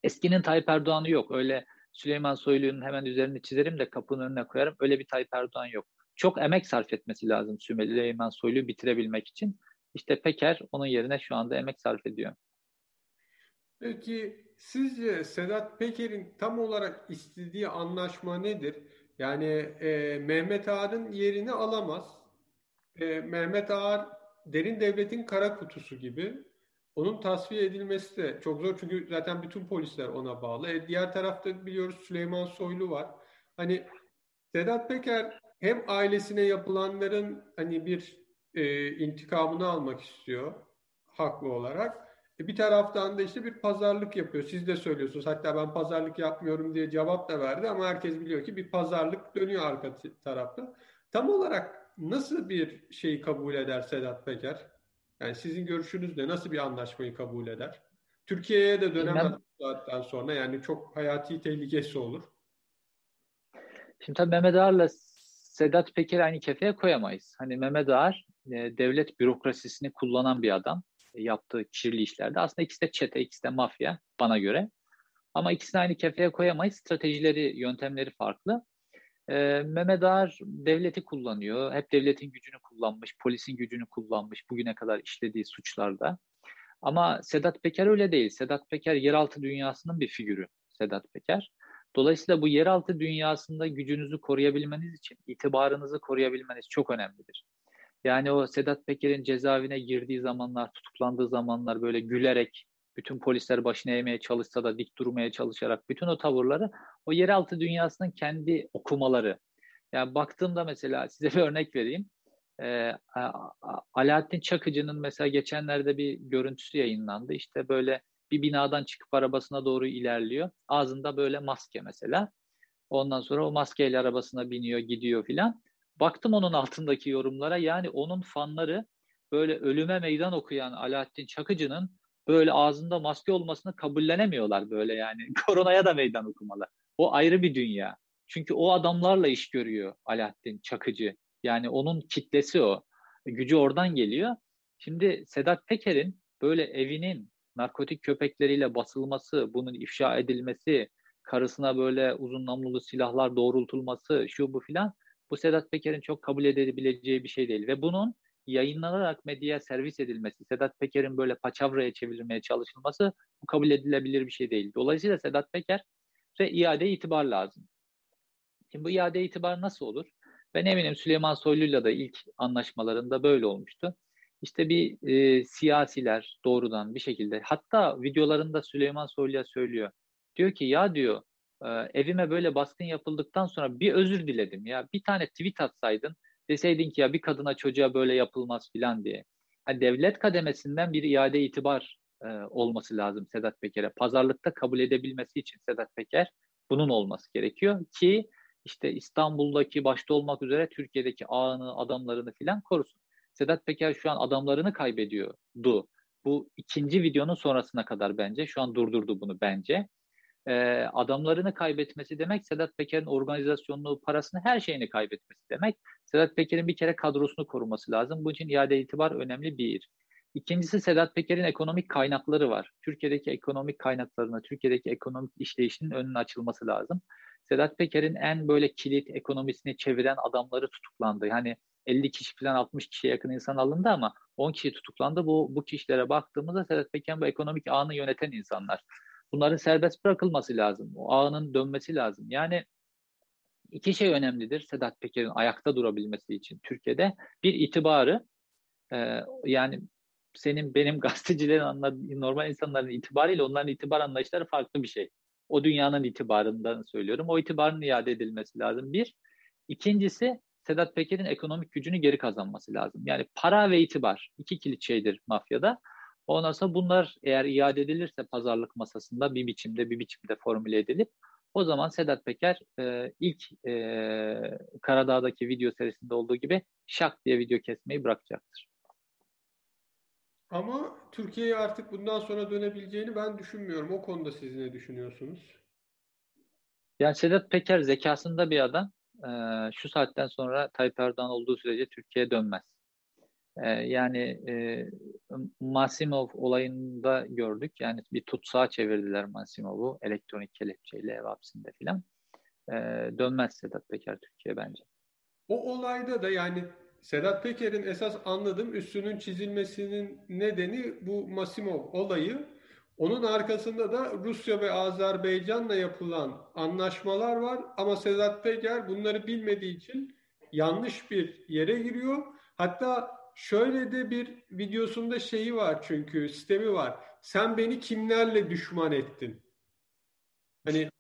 eskinin Tayyip Erdoğan'ı yok. Öyle Süleyman Soylu'nun hemen üzerini çizerim de kapının önüne koyarım. Öyle bir Tayyip Erdoğan yok. Çok emek sarf etmesi lazım Süleyman Soylu'yu bitirebilmek için. İşte Peker onun yerine şu anda emek sarf ediyor. Peki sizce Sedat Peker'in tam olarak istediği anlaşma nedir? Yani e, Mehmet Ağar'ın yerini alamaz. E, Mehmet Ağar derin devletin kara kutusu gibi. Onun tasfiye edilmesi de çok zor çünkü zaten bütün polisler ona bağlı. E, diğer tarafta biliyoruz Süleyman Soylu var. Hani Sedat Peker hem ailesine yapılanların hani bir e, intikamını almak istiyor haklı olarak. E, bir taraftan da işte bir pazarlık yapıyor. Siz de söylüyorsunuz. Hatta ben pazarlık yapmıyorum diye cevap da verdi ama herkes biliyor ki bir pazarlık dönüyor arka tarafta. Tam olarak nasıl bir şeyi kabul eder Sedat Peker? Yani sizin görüşünüz ne? Nasıl bir anlaşmayı kabul eder? Türkiye'ye de dönemez saatten sonra. Yani çok hayati tehlikesi olur. Şimdi tabii Mehmet Ağar'la Sedat Peker'i aynı kefeye koyamayız. Hani Mehmet Ağar e, devlet bürokrasisini kullanan bir adam yaptığı kirli işlerde. Aslında ikisi de çete, ikisi de mafya bana göre. Ama ikisini aynı kefeye koyamayız. Stratejileri, yöntemleri farklı. E, Mehmet Ağar devleti kullanıyor. Hep devletin gücünü kullanmış, polisin gücünü kullanmış bugüne kadar işlediği suçlarda. Ama Sedat Peker öyle değil. Sedat Peker yeraltı dünyasının bir figürü. Sedat Peker. Dolayısıyla bu yeraltı dünyasında gücünüzü koruyabilmeniz için itibarınızı koruyabilmeniz çok önemlidir. Yani o Sedat Peker'in cezaevine girdiği zamanlar, tutuklandığı zamanlar böyle gülerek, bütün polisler başına eğmeye çalışsa da dik durmaya çalışarak bütün o tavırları o yeraltı dünyasının kendi okumaları. Yani baktığımda mesela *laughs* size bir örnek vereyim. Ee, Alaaddin Çakıcı'nın mesela geçenlerde bir görüntüsü yayınlandı. İşte böyle bir binadan çıkıp arabasına doğru ilerliyor. Ağzında böyle maske mesela. Ondan sonra o maskeyle arabasına biniyor, gidiyor filan. Baktım onun altındaki yorumlara yani onun fanları böyle ölüme meydan okuyan Alaaddin Çakıcı'nın böyle ağzında maske olmasını kabullenemiyorlar böyle yani. *laughs* Koronaya da meydan okumalı. O ayrı bir dünya. Çünkü o adamlarla iş görüyor Alaaddin Çakıcı. Yani onun kitlesi o. Gücü oradan geliyor. Şimdi Sedat Peker'in böyle evinin narkotik köpekleriyle basılması, bunun ifşa edilmesi, karısına böyle uzun namlulu silahlar doğrultulması, şu bu filan bu Sedat Peker'in çok kabul edebileceği bir şey değil. Ve bunun yayınlanarak medyaya servis edilmesi, Sedat Peker'in böyle paçavraya çevirmeye çalışılması bu kabul edilebilir bir şey değil. Dolayısıyla Sedat Peker'e iade itibar lazım. Şimdi bu iade itibar nasıl olur? Ben eminim Süleyman Soylu'yla da ilk anlaşmalarında böyle olmuştu. İşte bir e, siyasiler doğrudan bir şekilde hatta videolarında Süleyman Soylu'ya söylüyor. Diyor ki ya diyor evime böyle baskın yapıldıktan sonra bir özür diledim ya. Bir tane tweet atsaydın deseydin ki ya bir kadına çocuğa böyle yapılmaz filan diye. Yani devlet kademesinden bir iade itibar e, olması lazım Sedat Peker'e. Pazarlıkta kabul edebilmesi için Sedat Peker bunun olması gerekiyor ki işte İstanbul'daki başta olmak üzere Türkiye'deki ağını, adamlarını filan korusun. Sedat Peker şu an adamlarını kaybediyordu. Bu ikinci videonun sonrasına kadar bence. Şu an durdurdu bunu bence. Ee, adamlarını kaybetmesi demek Sedat Peker'in organizasyonunu, parasını, her şeyini kaybetmesi demek. Sedat Peker'in bir kere kadrosunu koruması lazım. Bu için iade itibar önemli bir. İkincisi Sedat Peker'in ekonomik kaynakları var. Türkiye'deki ekonomik kaynaklarına, Türkiye'deki ekonomik işleyişinin önünün açılması lazım. Sedat Peker'in en böyle kilit ekonomisini çeviren adamları tutuklandı. Yani 50 kişi falan 60 kişiye yakın insan alındı ama 10 kişi tutuklandı. Bu, bu kişilere baktığımızda Sedat Peker'in bu ekonomik ağını yöneten insanlar. Bunların serbest bırakılması lazım. O ağının dönmesi lazım. Yani iki şey önemlidir Sedat Peker'in ayakta durabilmesi için Türkiye'de. Bir itibarı e, yani senin benim *laughs* gazetecilerin anladığı normal insanların itibariyle onların itibar anlayışları farklı bir şey. O dünyanın itibarından söylüyorum. O itibarın iade edilmesi lazım. Bir. İkincisi Sedat Peker'in ekonomik gücünü geri kazanması lazım. Yani para ve itibar iki kilit şeydir mafyada. Ondan sonra bunlar eğer iade edilirse pazarlık masasında bir biçimde bir biçimde formüle edilip o zaman Sedat Peker e, ilk e, Karadağ'daki video serisinde olduğu gibi şak diye video kesmeyi bırakacaktır. Ama Türkiye'ye artık bundan sonra dönebileceğini ben düşünmüyorum. O konuda siz ne düşünüyorsunuz? Yani Sedat Peker zekasında bir adam. Ee, şu saatten sonra Tayyip Erdoğan olduğu sürece Türkiye'ye dönmez. Ee, yani e, Masimov olayında gördük. Yani bir tutsağa çevirdiler Masimov'u elektronik kelepçeyle ev hapsinde filan. Ee, dönmez Sedat Peker Türkiye bence. O olayda da yani Sedat Peker'in esas anladığım üstünün çizilmesinin nedeni bu Masimov olayı. Onun arkasında da Rusya ve Azerbaycan'la yapılan anlaşmalar var ama Sedat Peker bunları bilmediği için yanlış bir yere giriyor. Hatta şöyle de bir videosunda şeyi var çünkü sistemi var. Sen beni kimlerle düşman ettin? Hani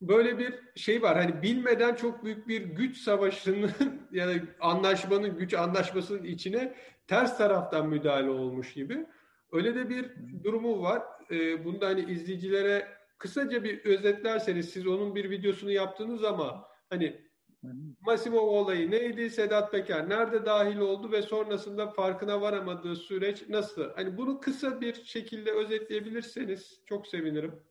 böyle bir şey var. Hani bilmeden çok büyük bir güç savaşının *laughs* yani anlaşmanın güç anlaşmasının içine ters taraftan müdahale olmuş gibi. Öyle de bir durumu var. Ee, bunu da hani izleyicilere kısaca bir özetlerseniz siz onun bir videosunu yaptınız ama hani Masimov olayı neydi? Sedat Peker nerede dahil oldu ve sonrasında farkına varamadığı süreç nasıl? Hani bunu kısa bir şekilde özetleyebilirseniz çok sevinirim.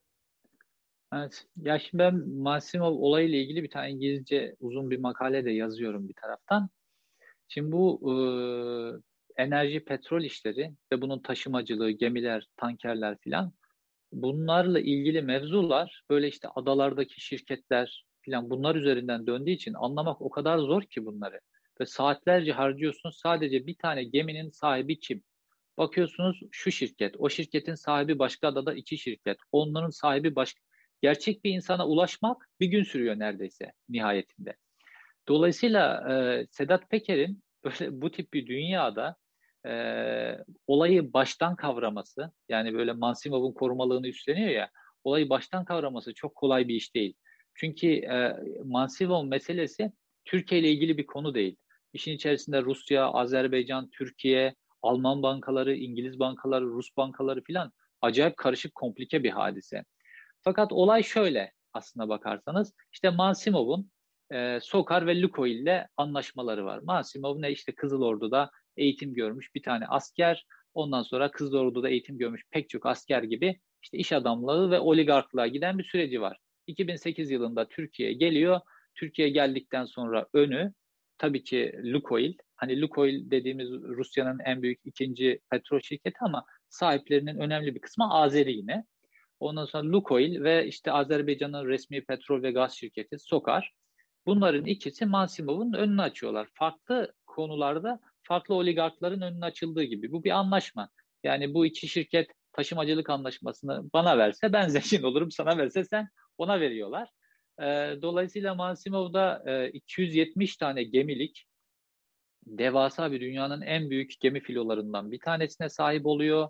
Evet. Ya şimdi ben Masimov olayıyla ilgili bir tane İngilizce uzun bir makale de yazıyorum bir taraftan. Şimdi bu e, enerji petrol işleri ve bunun taşımacılığı, gemiler, tankerler filan bunlarla ilgili mevzular böyle işte adalardaki şirketler filan bunlar üzerinden döndüğü için anlamak o kadar zor ki bunları. Ve saatlerce harcıyorsunuz sadece bir tane geminin sahibi kim? Bakıyorsunuz şu şirket, o şirketin sahibi başka adada iki şirket, onların sahibi başka gerçek bir insana ulaşmak bir gün sürüyor neredeyse nihayetinde. Dolayısıyla e, Sedat Peker'in *laughs* böyle bu tip bir dünyada e, olayı baştan kavraması, yani böyle Mansimov'un korumalığını üstleniyor ya, olayı baştan kavraması çok kolay bir iş değil. Çünkü e, Mansimov meselesi Türkiye ile ilgili bir konu değil. İşin içerisinde Rusya, Azerbaycan, Türkiye, Alman bankaları, İngiliz bankaları, Rus bankaları filan acayip karışık, komplike bir hadise. Fakat olay şöyle aslına bakarsanız. işte Mansimov'un e, Sokar ve Lukoil ile anlaşmaları var. Mansimov ne işte Kızıl Ordu'da eğitim görmüş bir tane asker. Ondan sonra Kızıl Ordu'da eğitim görmüş pek çok asker gibi işte iş adamlığı ve oligarklığa giden bir süreci var. 2008 yılında Türkiye'ye geliyor. Türkiye geldikten sonra önü tabii ki Lukoil. Hani Lukoil dediğimiz Rusya'nın en büyük ikinci petrol şirketi ama sahiplerinin önemli bir kısmı Azeri yine. Ondan sonra Lukoil ve işte Azerbaycan'ın resmi petrol ve gaz şirketi Sokar. Bunların ikisi Mansimov'un önünü açıyorlar. Farklı konularda farklı oligarkların önünü açıldığı gibi. Bu bir anlaşma. Yani bu iki şirket taşımacılık anlaşmasını bana verse ben *laughs* zengin olurum, sana verse sen ona veriyorlar. E, dolayısıyla Mansimov'da e, 270 tane gemilik devasa bir dünyanın en büyük gemi filolarından bir tanesine sahip oluyor.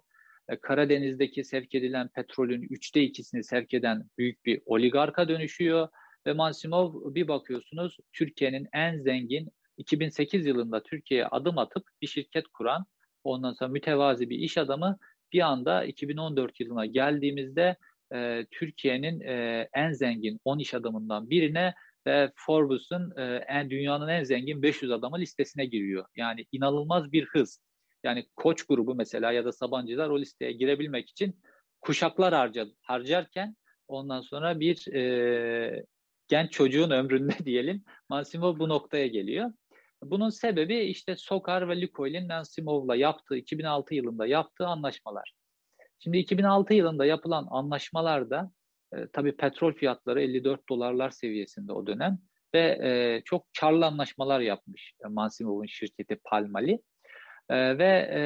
E, Karadeniz'deki sevk edilen petrolün üçte ikisini sevk eden büyük bir oligarka dönüşüyor. Ve Mansimov bir bakıyorsunuz Türkiye'nin en zengin 2008 yılında Türkiye'ye adım atıp bir şirket kuran, ondan sonra mütevazi bir iş adamı bir anda 2014 yılına geldiğimizde e, Türkiye'nin e, en zengin 10 iş adamından birine ve Forbes'un e, en dünyanın en zengin 500 adamı listesine giriyor. Yani inanılmaz bir hız. Yani Koç grubu mesela ya da Sabancılar o listeye girebilmek için kuşaklar harcadı, harcarken ondan sonra bir e, genç çocuğun ömründe *laughs* diyelim Massimo bu noktaya geliyor. Bunun sebebi işte Sokar ve Lukoil'in Mansimov'la yaptığı 2006 yılında yaptığı anlaşmalar. Şimdi 2006 yılında yapılan anlaşmalarda e, tabii petrol fiyatları 54 dolarlar seviyesinde o dönem ve e, çok karlı anlaşmalar yapmış Mansimov'un şirketi Palmali. E, ve e,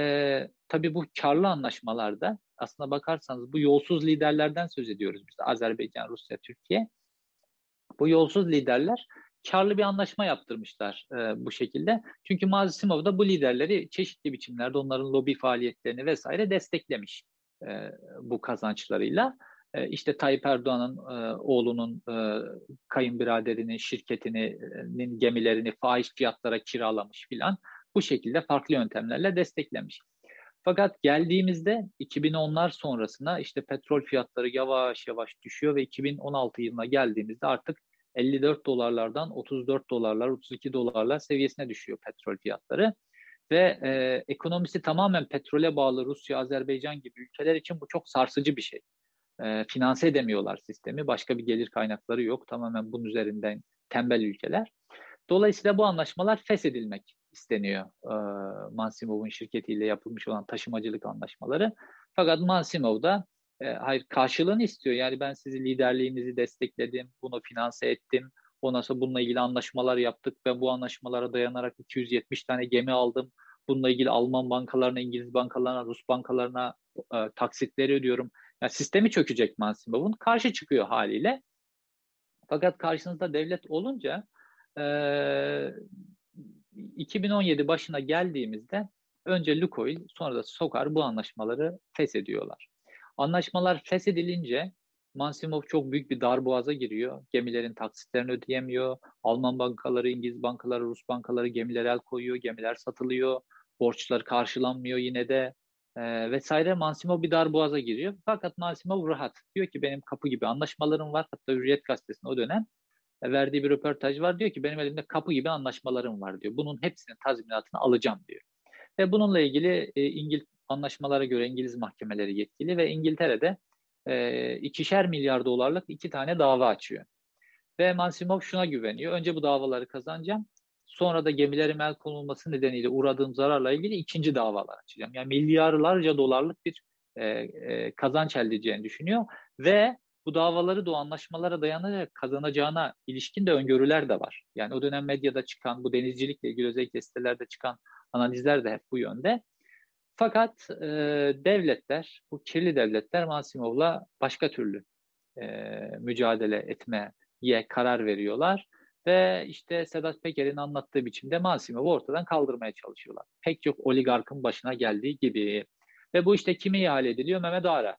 tabii bu karlı anlaşmalarda aslına bakarsanız bu yolsuz liderlerden söz ediyoruz biz Azerbaycan, Rusya, Türkiye. Bu yolsuz liderler karlı bir anlaşma yaptırmışlar e, bu şekilde. Çünkü Mazisimov da bu liderleri çeşitli biçimlerde onların lobi faaliyetlerini vesaire desteklemiş e, bu kazançlarıyla. E, işte Tayyip Erdoğan'ın e, oğlunun e, kayınbiraderinin şirketinin gemilerini fahiş fiyatlara kiralamış filan bu şekilde farklı yöntemlerle desteklemiş. Fakat geldiğimizde 2010'lar sonrasına işte petrol fiyatları yavaş yavaş düşüyor ve 2016 yılına geldiğimizde artık 54 dolarlardan 34 dolarlar, 32 dolarlar seviyesine düşüyor petrol fiyatları. Ve e, ekonomisi tamamen petrole bağlı Rusya, Azerbaycan gibi ülkeler için bu çok sarsıcı bir şey. E, finanse edemiyorlar sistemi. Başka bir gelir kaynakları yok. Tamamen bunun üzerinden tembel ülkeler. Dolayısıyla bu anlaşmalar feshedilmek isteniyor. E, Mansimov'un şirketiyle yapılmış olan taşımacılık anlaşmaları. Fakat Mansimov da e, hayır karşılığını istiyor. Yani ben sizi liderliğinizi destekledim, bunu finanse ettim. Ondan sonra bununla ilgili anlaşmalar yaptık. Ben bu anlaşmalara dayanarak 270 tane gemi aldım. Bununla ilgili Alman bankalarına, İngiliz bankalarına, Rus bankalarına e, taksitleri ödüyorum. Yani sistemi çökecek Mansimov'un. Karşı çıkıyor haliyle. Fakat karşınızda devlet olunca e, 2017 başına geldiğimizde önce Lukoil sonra da Sokar bu anlaşmaları feshediyorlar. Anlaşmalar feshedilince Mansimov çok büyük bir darboğaza giriyor. Gemilerin taksitlerini ödeyemiyor. Alman bankaları, İngiliz bankaları, Rus bankaları gemiler el koyuyor. Gemiler satılıyor. Borçlar karşılanmıyor yine de e, vesaire. Mansimov bir darboğaza giriyor. Fakat Mansimov rahat. Diyor ki benim kapı gibi anlaşmalarım var. Hatta Hürriyet Gazetesi'nde o dönem e, verdiği bir röportaj var. Diyor ki benim elimde kapı gibi anlaşmalarım var diyor. Bunun hepsinin tazminatını alacağım diyor. Ve bununla ilgili e, İngiliz anlaşmalara göre İngiliz mahkemeleri yetkili ve İngiltere'de e, ikişer milyar dolarlık iki tane dava açıyor. Ve Mansimov şuna güveniyor. Önce bu davaları kazanacağım. Sonra da gemilerim el konulması nedeniyle uğradığım zararla ilgili ikinci davalar açacağım. Yani milyarlarca dolarlık bir e, e, kazanç elde edeceğini düşünüyor. Ve bu davaları da o anlaşmalara dayanarak kazanacağına ilişkin de öngörüler de var. Yani o dönem medyada çıkan, bu denizcilikle ilgili özellikle sitelerde çıkan analizler de hep bu yönde. Fakat e, devletler, bu kirli devletler Masimov'la başka türlü e, mücadele etmeye karar veriyorlar. Ve işte Sedat Peker'in anlattığı biçimde Masimov'u ortadan kaldırmaya çalışıyorlar. Pek çok oligarkın başına geldiği gibi. Ve bu işte kime ihale ediliyor? Mehmet Ağar'a.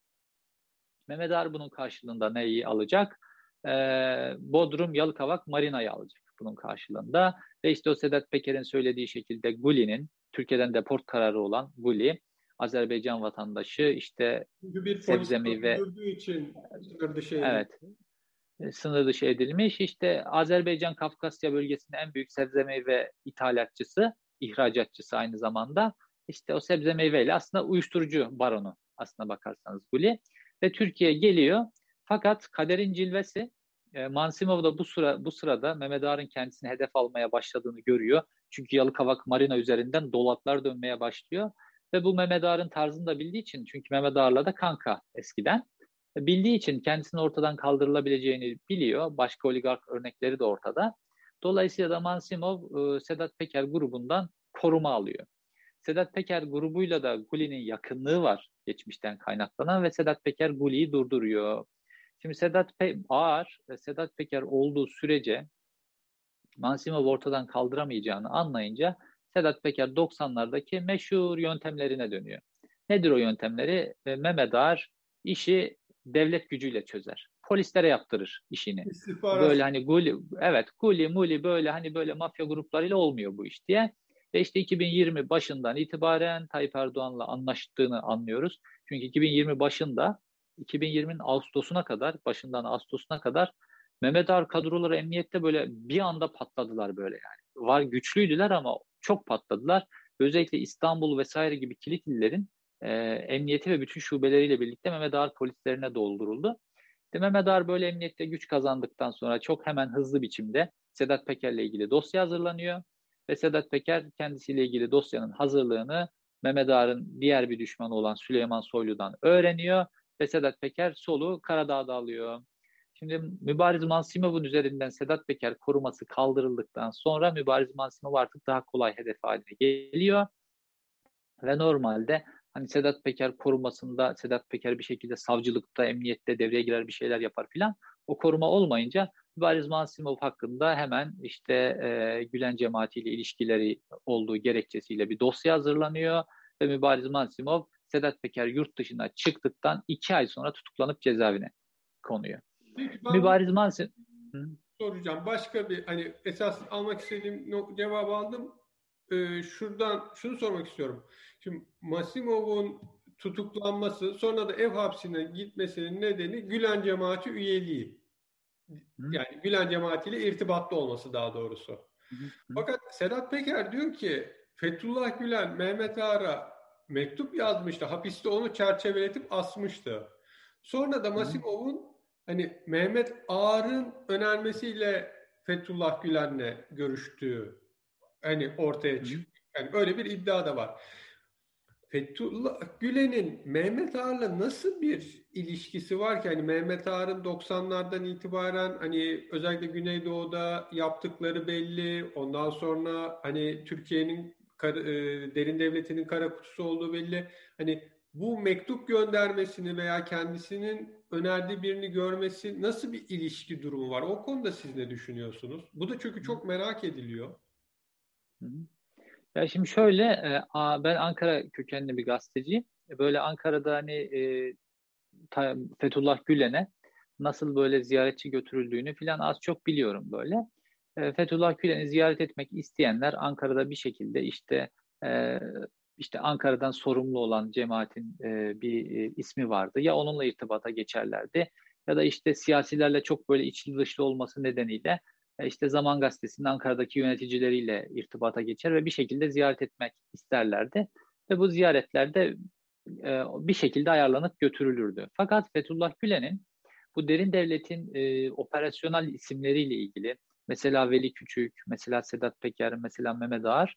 Mehmet Ağar bunun karşılığında neyi alacak? Ee, Bodrum Yalıkavak Marina'yı alacak bunun karşılığında. Ve işte o Sedat Peker'in söylediği şekilde Guli'nin Türkiye'den deport kararı olan Guli, Azerbaycan vatandaşı işte bir sebze meyve için sınır dışı edilmiş. Evet. E, sınır dışı edilmiş. İşte Azerbaycan Kafkasya bölgesinin en büyük sebze meyve ithalatçısı, ihracatçısı aynı zamanda. İşte o sebze meyveyle aslında uyuşturucu baronu aslına bakarsanız Guli. Ve Türkiye geliyor. Fakat kaderin cilvesi e, Mansimov da bu sıra bu sırada Mehmet Ağar'ın kendisini hedef almaya başladığını görüyor. Çünkü Yalıkavak Marina üzerinden dolatlar dönmeye başlıyor. Ve bu Mehmet Ağar'ın tarzını da bildiği için, çünkü Mehmet Ağar'la da kanka eskiden, e, bildiği için kendisini ortadan kaldırılabileceğini biliyor. Başka oligark örnekleri de ortada. Dolayısıyla da Mansimov e, Sedat Peker grubundan koruma alıyor. Sedat Peker grubuyla da Guli'nin yakınlığı var geçmişten kaynaklanan ve Sedat Peker Guli'yi durduruyor. Şimdi Sedat Pe Ağar ve Sedat Peker olduğu sürece Mansimov ortadan kaldıramayacağını anlayınca Sedat Peker 90'lardaki meşhur yöntemlerine dönüyor. Nedir o yöntemleri? Mehmet Ağar işi devlet gücüyle çözer. polislere yaptırır işini. İstihbarat. Böyle hani guli, evet guli muli böyle hani böyle mafya gruplarıyla olmuyor bu iş diye. Ve işte 2020 başından itibaren Tayyip Erdoğan'la anlaştığını anlıyoruz. Çünkü 2020 başında 2020'nin Ağustos'una kadar, başından Ağustos'una kadar Mehmet Ağar kadroları emniyette böyle bir anda patladılar böyle yani. Var güçlüydüler ama çok patladılar. Özellikle İstanbul vesaire gibi kilit illerin e, emniyeti ve bütün şubeleriyle birlikte Mehmet Ağar polislerine dolduruldu. İşte Mehmet Ağar böyle emniyette güç kazandıktan sonra çok hemen hızlı biçimde Sedat Peker'le ilgili dosya hazırlanıyor. Ve Sedat Peker kendisiyle ilgili dosyanın hazırlığını Mehmet Ağar'ın diğer bir düşmanı olan Süleyman Soylu'dan öğreniyor ve Sedat Peker solu Karadağ'da alıyor. Şimdi Mübariz Mansimov'un üzerinden Sedat Peker koruması kaldırıldıktan sonra Mübariz Mansimov artık daha kolay hedef haline geliyor. Ve normalde hani Sedat Peker korumasında Sedat Peker bir şekilde savcılıkta, emniyette devreye girer bir şeyler yapar filan. O koruma olmayınca Mübariz Mansimov hakkında hemen işte e, Gülen cemaatiyle ilişkileri olduğu gerekçesiyle bir dosya hazırlanıyor ve Mübariz Mansimov Sedat Peker yurt dışına çıktıktan iki ay sonra tutuklanıp cezaevine konuyor. Mübariz Mansimov soracağım. Başka bir hani esas almak istediğim cevabı aldım. Ee, şuradan şunu sormak istiyorum. Şimdi Masimov'un tutuklanması sonra da ev hapsine gitmesinin nedeni Gülen cemaati üyeliği. Yani Gülen cemaatiyle irtibatlı olması daha doğrusu. Fakat Sedat Peker diyor ki Fethullah Gülen Mehmet Ağar'a mektup yazmıştı. Hapiste onu çerçeveletip asmıştı. Sonra da Masimov'un hani Mehmet Ağar'ın önermesiyle Fethullah Gülen'le görüştüğü hani ortaya çıktı. Yani öyle bir iddia da var. Fethullah Gülen'in Mehmet Ağar'la nasıl bir ilişkisi var ki hani Mehmet Ağar'ın 90'lardan itibaren hani özellikle Güneydoğu'da yaptıkları belli. Ondan sonra hani Türkiye'nin e, derin devletinin kara kutusu olduğu belli. Hani bu mektup göndermesini veya kendisinin önerdiği birini görmesi nasıl bir ilişki durumu var? O konuda siz ne düşünüyorsunuz? Bu da çünkü çok merak ediliyor. Ya şimdi şöyle, e, ben Ankara kökenli bir gazeteciyim. E, böyle Ankara'da hani e, Fethullah Gülen'e nasıl böyle ziyaretçi götürüldüğünü filan az çok biliyorum böyle. Fethullah Gülen'i ziyaret etmek isteyenler Ankara'da bir şekilde işte işte Ankara'dan sorumlu olan cemaatin bir ismi vardı. Ya onunla irtibata geçerlerdi ya da işte siyasilerle çok böyle içli dışlı olması nedeniyle e, işte Zaman Gazetesi'nin Ankara'daki yöneticileriyle irtibata geçer ve bir şekilde ziyaret etmek isterlerdi. Ve bu ziyaretlerde e, bir şekilde ayarlanıp götürülürdü. Fakat Fethullah Gülen'in bu derin devletin e, operasyonel isimleriyle ilgili mesela Veli Küçük, mesela Sedat Peker, mesela Mehmet Ağar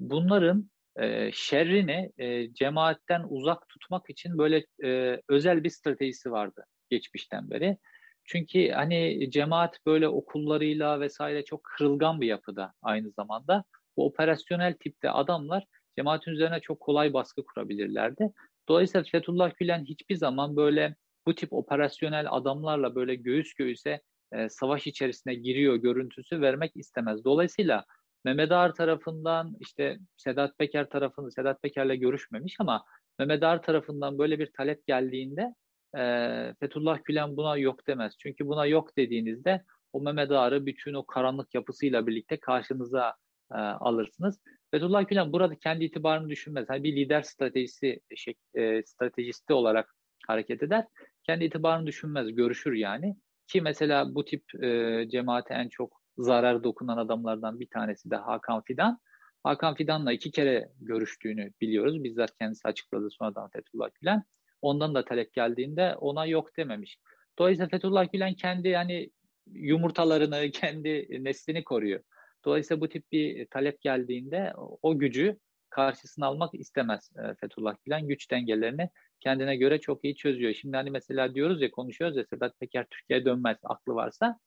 bunların e, şerrini e, cemaatten uzak tutmak için böyle e, özel bir stratejisi vardı geçmişten beri. Çünkü hani cemaat böyle okullarıyla vesaire çok kırılgan bir yapıda aynı zamanda. Bu operasyonel tipte adamlar cemaatin üzerine çok kolay baskı kurabilirlerdi. Dolayısıyla Fethullah Gülen hiçbir zaman böyle bu tip operasyonel adamlarla böyle göğüs göğüse e, savaş içerisine giriyor görüntüsü vermek istemez. Dolayısıyla Mehmet Ağar tarafından işte Sedat Peker tarafında Sedat Peker'le görüşmemiş ama Mehmet Ağar tarafından böyle bir talep geldiğinde e, Fethullah Gülen buna yok demez. Çünkü buna yok dediğinizde o Mehmet Ağar'ı bütün o karanlık yapısıyla birlikte karşınıza e, alırsınız. Fethullah Gülen burada kendi itibarını düşünmez. Yani bir lider stratejisi şey, e, stratejisti olarak hareket eder. Kendi itibarını düşünmez, görüşür yani. Ki mesela bu tip e, cemaate en çok zarar dokunan adamlardan bir tanesi de Hakan Fidan. Hakan Fidan'la iki kere görüştüğünü biliyoruz. Bizzat kendisi açıkladı sonradan Fethullah Gülen. Ondan da talep geldiğinde ona yok dememiş. Dolayısıyla Fethullah Gülen kendi yani yumurtalarını, *laughs* kendi neslini koruyor. Dolayısıyla bu tip bir talep geldiğinde o gücü karşısına almak istemez e, Fethullah Gülen. Güç dengelerini kendine göre çok iyi çözüyor. Şimdi hani mesela diyoruz ya konuşuyoruz ya Sedat Peker Türkiye'ye dönmez aklı varsa.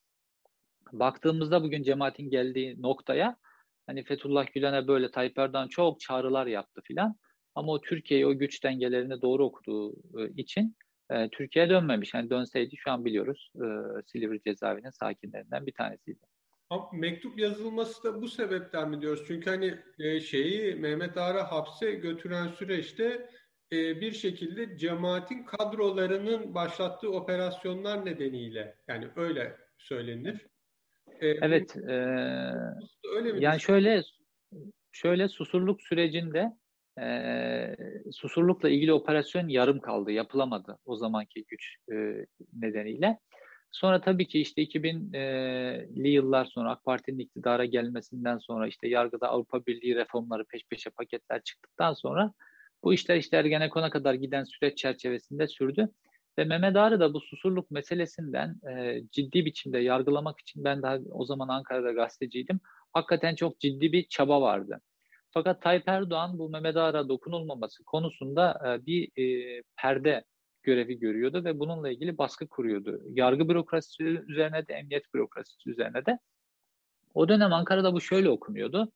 Baktığımızda bugün cemaatin geldiği noktaya hani Fethullah Gülen'e böyle Tayyip Erdoğan çok çağrılar yaptı filan. Ama o Türkiye'yi o güç dengelerini doğru okuduğu e, için e, Türkiye'ye dönmemiş. Yani dönseydi şu an biliyoruz e, Silivri cezaevinin sakinlerinden bir tanesiydi. Mektup yazılması da bu sebepten mi diyoruz? Çünkü hani e, şeyi Mehmet Ağar'ı hapse götüren süreçte e, bir şekilde cemaatin kadrolarının başlattığı operasyonlar nedeniyle yani öyle söylenir. E, evet. E, öyle mi? Yani şöyle şöyle susurluk sürecinde e, susurlukla ilgili operasyon yarım kaldı, yapılamadı o zamanki güç e, nedeniyle. Sonra tabii ki işte 2000'li yıllar sonra AK Parti'nin iktidara gelmesinden sonra işte yargıda Avrupa Birliği reformları peş peşe paketler çıktıktan sonra bu işler işte Ergenekon'a kadar giden süreç çerçevesinde sürdü. Ve Mehmet Ağrı da bu susurluk meselesinden e, ciddi biçimde yargılamak için ben daha o zaman Ankara'da gazeteciydim. Hakikaten çok ciddi bir çaba vardı. Fakat Tayyip Erdoğan bu Mehmet Ağar'a dokunulmaması konusunda e, bir e, perde görevi görüyordu ve bununla ilgili baskı kuruyordu. Yargı bürokrasisi üzerine de, emniyet bürokrasisi üzerine de. O dönem Ankara'da bu şöyle okunuyordu.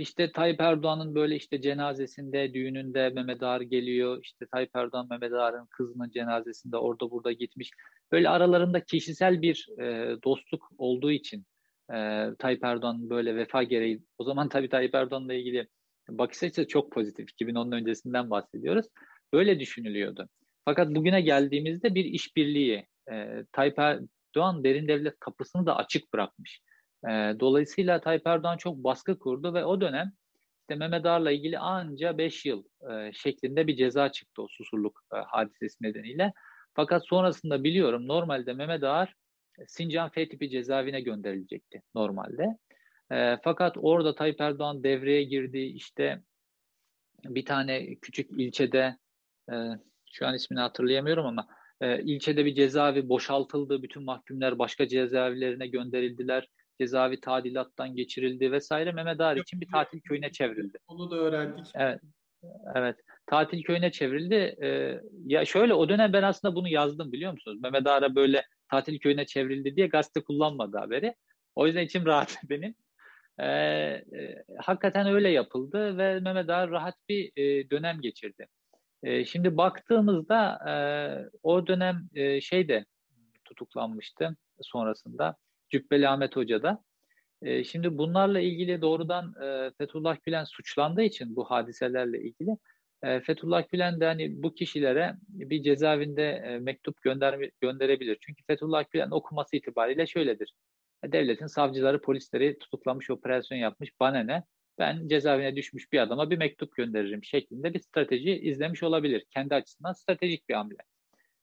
İşte Tayyip Erdoğan'ın böyle işte cenazesinde, düğününde Mehmet Ağar geliyor. İşte Tayyip Erdoğan Mehmet Ağar'ın kızının cenazesinde orada burada gitmiş. Böyle aralarında kişisel bir e, dostluk olduğu için e, Tayyip Erdoğan'ın böyle vefa gereği. O zaman tabii Tayyip Erdoğan'la ilgili bakış açısı çok pozitif. 2010'un öncesinden bahsediyoruz. Böyle düşünülüyordu. Fakat bugüne geldiğimizde bir işbirliği. E, Tayyip Erdoğan derin devlet kapısını da açık bırakmış. E, dolayısıyla Tayyip Erdoğan çok baskı kurdu ve o dönem işte Mehmet Ağar'la ilgili anca 5 yıl e, şeklinde bir ceza çıktı o susurluk e, hadisesi nedeniyle. Fakat sonrasında biliyorum normalde Mehmet Ağar Sincan F tipi cezaevine gönderilecekti normalde. E, fakat orada Tayyip Erdoğan devreye girdi. İşte bir tane küçük ilçede e, şu an ismini hatırlayamıyorum ama e, ilçede bir cezaevi boşaltıldı. Bütün mahkumlar başka cezaevlerine gönderildiler. Cezaevi tadilattan geçirildi vesaire. Mehmet Ağar için bir tatil köyüne çevrildi. Onu da öğrendik. Evet. Evet. Tatil köyüne çevrildi. Ee, ya şöyle o dönem ben aslında bunu yazdım biliyor musunuz? Mehmet Ağar'a böyle tatil köyüne çevrildi diye gazete kullanmadı haberi. O yüzden içim rahat *laughs* benim. Ee, e, hakikaten öyle yapıldı ve Mehmet Ağar rahat bir e, dönem geçirdi. E, şimdi baktığımızda e, o dönem e, şey de tutuklanmıştı sonrasında. Cübbeli Ahmet Hoca da. E, şimdi bunlarla ilgili doğrudan e, Fethullah Gülen suçlandığı için bu hadiselerle ilgili e, Fethullah Gülen de hani bu kişilere bir cezaevinde e, mektup gönder gönderebilir. Çünkü Fethullah Gülen okuması itibariyle şöyledir. Devletin savcıları, polisleri tutuklamış, operasyon yapmış. Bana ne? ben cezaevine düşmüş bir adama bir mektup gönderirim şeklinde bir strateji izlemiş olabilir. Kendi açısından stratejik bir hamle.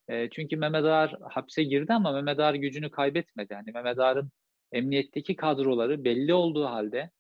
E, çünkü Mehmet Ağar hapse girdi ama Mehmet Ağar gücünü kaybetmedi. Yani Mehmet Ağar'ın emniyetteki kadroları belli olduğu halde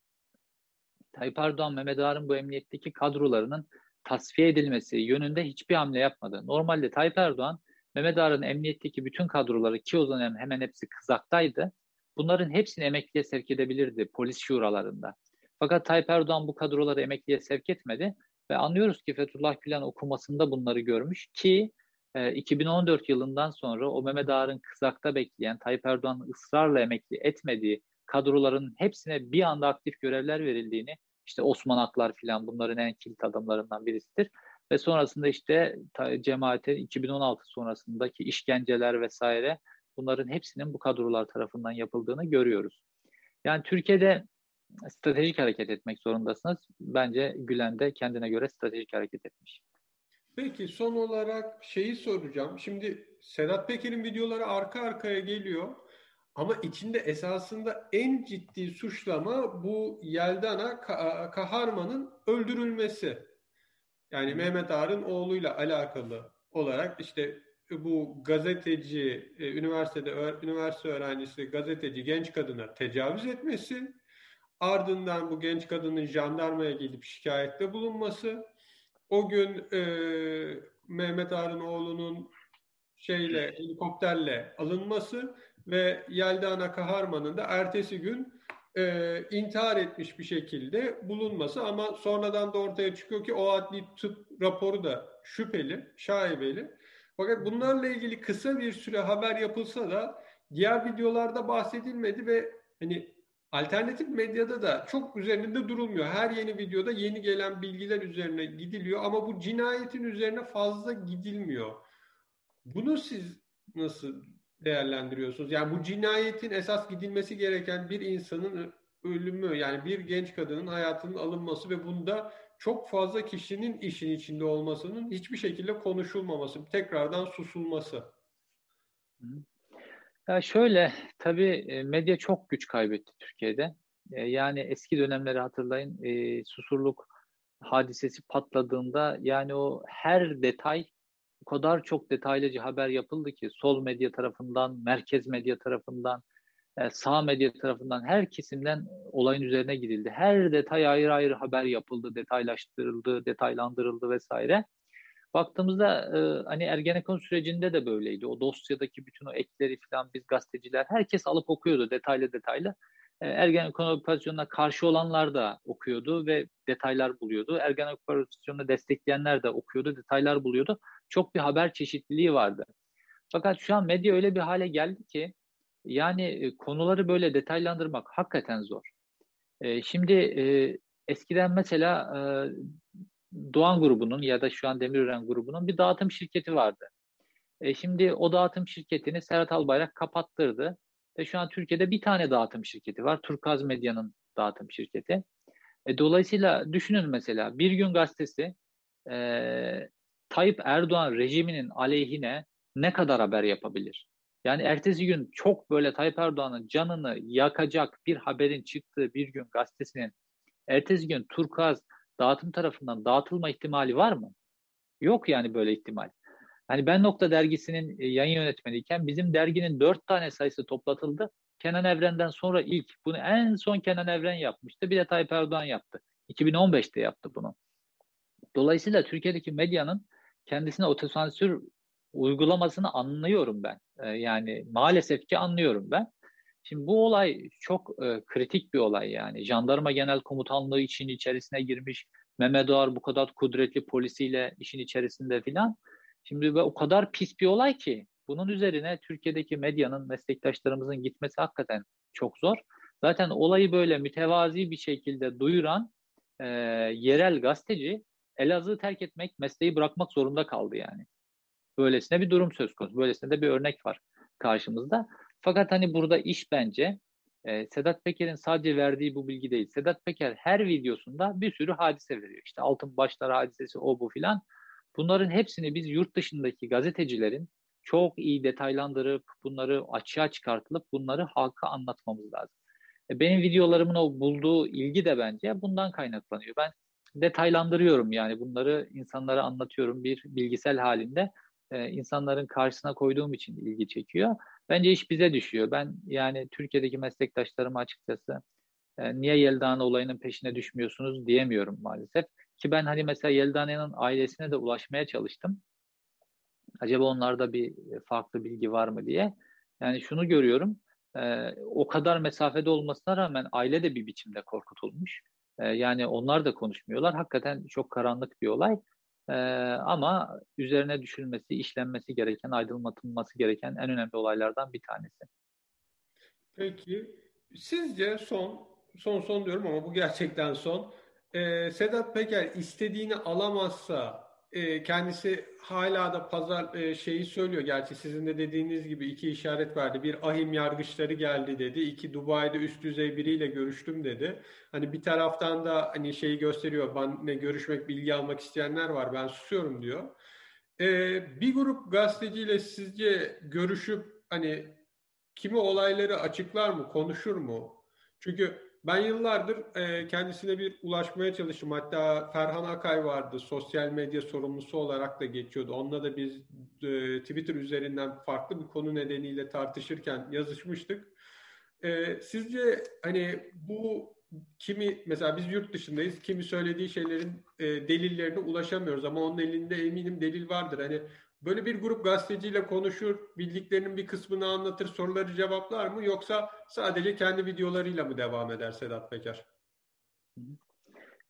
Tayyip Erdoğan Mehmet Ağar'ın bu emniyetteki kadrolarının tasfiye edilmesi yönünde hiçbir hamle yapmadı. Normalde Tayyip Erdoğan Mehmet Ağar'ın emniyetteki bütün kadroları ki o zaman hemen hepsi kızaktaydı. Bunların hepsini emekliye sevk edebilirdi polis şuralarında. Fakat Tayyip Erdoğan bu kadroları emekliye sevk etmedi ve anlıyoruz ki Fethullah Gülen okumasında bunları görmüş ki e, 2014 yılından sonra o Mehmet Ağar'ın kızakta bekleyen Tayyip Erdoğan'ın ısrarla emekli etmediği kadroların hepsine bir anda aktif görevler verildiğini işte Osman Aklar filan bunların en kilit adamlarından birisidir. Ve sonrasında işte cemaate 2016 sonrasındaki işkenceler vesaire bunların hepsinin bu kadrolar tarafından yapıldığını görüyoruz. Yani Türkiye'de stratejik hareket etmek zorundasınız. Bence Gülen de kendine göre stratejik hareket etmiş. Peki son olarak şeyi soracağım. Şimdi Sedat Peker'in videoları arka arkaya geliyor. Ama içinde esasında en ciddi suçlama bu Yeldana Kaharman'ın öldürülmesi. Yani Mehmet Ağar'ın oğluyla alakalı olarak işte bu gazeteci, e, üniversitede üniversite öğrencisi gazeteci genç kadına tecavüz etmesi, Ardından bu genç kadının jandarmaya gelip şikayette bulunması. O gün e, Mehmet Ağar'ın oğlunun şeyle helikopterle alınması ve Yelda Kaharman'ın da ertesi gün e, intihar etmiş bir şekilde bulunması ama sonradan da ortaya çıkıyor ki o adli tıp raporu da şüpheli, şaibeli. Fakat bunlarla ilgili kısa bir süre haber yapılsa da diğer videolarda bahsedilmedi ve hani Alternatif medyada da çok üzerinde durulmuyor. Her yeni videoda yeni gelen bilgiler üzerine gidiliyor ama bu cinayetin üzerine fazla gidilmiyor. Bunu siz nasıl değerlendiriyorsunuz? Yani bu cinayetin esas gidilmesi gereken bir insanın ölümü yani bir genç kadının hayatının alınması ve bunda çok fazla kişinin işin içinde olmasının hiçbir şekilde konuşulmaması, tekrardan susulması. Ya şöyle, tabii e, medya çok güç kaybetti Türkiye'de. E, yani eski dönemleri hatırlayın, e, susurluk hadisesi patladığında yani o her detay o kadar çok detaylıca haber yapıldı ki sol medya tarafından, merkez medya tarafından, sağ medya tarafından her kesimden olayın üzerine gidildi. Her detay ayrı ayrı haber yapıldı, detaylaştırıldı, detaylandırıldı vesaire. Baktığımızda e, hani Ergenekon sürecinde de böyleydi. O dosyadaki bütün o ekleri falan biz gazeteciler herkes alıp okuyordu detaylı detaylı. E, Ergenekon operasyonuna karşı olanlar da okuyordu ve detaylar buluyordu. Ergenekon operasyonunu destekleyenler de okuyordu, detaylar buluyordu. Çok bir haber çeşitliliği vardı. Fakat şu an medya öyle bir hale geldi ki yani e, konuları böyle detaylandırmak hakikaten zor. E, şimdi e, eskiden mesela e, Doğan grubunun ya da şu an Demirören grubunun bir dağıtım şirketi vardı. E, şimdi o dağıtım şirketini Serhat Albayrak kapattırdı. Ve şu an Türkiye'de bir tane dağıtım şirketi var. Turkaz Medya'nın dağıtım şirketi. E, dolayısıyla düşünün mesela Bir Gün Gazetesi e, Tayyip Erdoğan rejiminin aleyhine ne kadar haber yapabilir? Yani ertesi gün çok böyle Tayyip Erdoğan'ın canını yakacak bir haberin çıktığı bir gün gazetesinin ertesi gün Turkaz dağıtım tarafından dağıtılma ihtimali var mı? Yok yani böyle ihtimal. Hani Ben Nokta dergisinin e, yayın yönetmeniyken bizim derginin dört tane sayısı toplatıldı. Kenan Evren'den sonra ilk. Bunu en son Kenan Evren yapmıştı. Bir de Tayyip Erdoğan yaptı. 2015'te yaptı bunu. Dolayısıyla Türkiye'deki medyanın kendisine otosansür uygulamasını anlıyorum ben. Ee, yani maalesef ki anlıyorum ben. Şimdi bu olay çok e, kritik bir olay yani. Jandarma Genel Komutanlığı için içerisine girmiş. Mehmet Ağar bu kadar kudretli polisiyle işin içerisinde filan. Şimdi ve o kadar pis bir olay ki bunun üzerine Türkiye'deki medyanın, meslektaşlarımızın gitmesi hakikaten çok zor. Zaten olayı böyle mütevazi bir şekilde duyuran e, yerel gazeteci Elazığ'ı terk etmek, mesleği bırakmak zorunda kaldı yani. Böylesine bir durum söz konusu. Böylesine de bir örnek var karşımızda. Fakat hani burada iş bence e, Sedat Peker'in sadece verdiği bu bilgi değil. Sedat Peker her videosunda bir sürü hadise veriyor. İşte altın başlar hadisesi o bu filan. Bunların hepsini biz yurt dışındaki gazetecilerin çok iyi detaylandırıp bunları açığa çıkartılıp bunları halka anlatmamız lazım. E, benim videolarımın o bulduğu ilgi de bence bundan kaynaklanıyor. Ben detaylandırıyorum yani bunları insanlara anlatıyorum bir bilgisel halinde. E, insanların karşısına koyduğum için ilgi çekiyor. Bence iş bize düşüyor. Ben yani Türkiye'deki meslektaşlarıma açıkçası e, niye Yeldağ'ın olayının peşine düşmüyorsunuz diyemiyorum maalesef. Ki ben hani mesela Yelda'nın ailesine de ulaşmaya çalıştım. Acaba onlarda bir farklı bilgi var mı diye. Yani şunu görüyorum. E, o kadar mesafede olmasına rağmen aile de bir biçimde korkutulmuş. E, yani onlar da konuşmuyorlar. Hakikaten çok karanlık bir olay. E, ama üzerine düşülmesi, işlenmesi gereken, aydınlatılması gereken en önemli olaylardan bir tanesi. Peki sizce son, son son diyorum ama bu gerçekten son. Ee, Sedat Peker istediğini alamazsa e, kendisi hala da pazar e, şeyi söylüyor. Gerçi sizin de dediğiniz gibi iki işaret verdi. Bir ahim yargıçları geldi dedi. İki Dubai'de üst düzey biriyle görüştüm dedi. Hani bir taraftan da hani şeyi gösteriyor. Ben ne görüşmek, bilgi almak isteyenler var. Ben susuyorum diyor. E, bir grup gazeteciyle sizce görüşüp hani kimi olayları açıklar mı, konuşur mu? Çünkü ben yıllardır e, kendisine bir ulaşmaya çalıştım. Hatta Ferhan Akay vardı. Sosyal medya sorumlusu olarak da geçiyordu. Onunla da biz e, Twitter üzerinden farklı bir konu nedeniyle tartışırken yazışmıştık. E, sizce hani bu kimi mesela biz yurt dışındayız. Kimi söylediği şeylerin e, delillerine ulaşamıyoruz ama onun elinde eminim delil vardır. Hani Böyle bir grup gazeteciyle konuşur, bildiklerinin bir kısmını anlatır, soruları cevaplar mı yoksa sadece kendi videolarıyla mı devam eder Sedat Peker?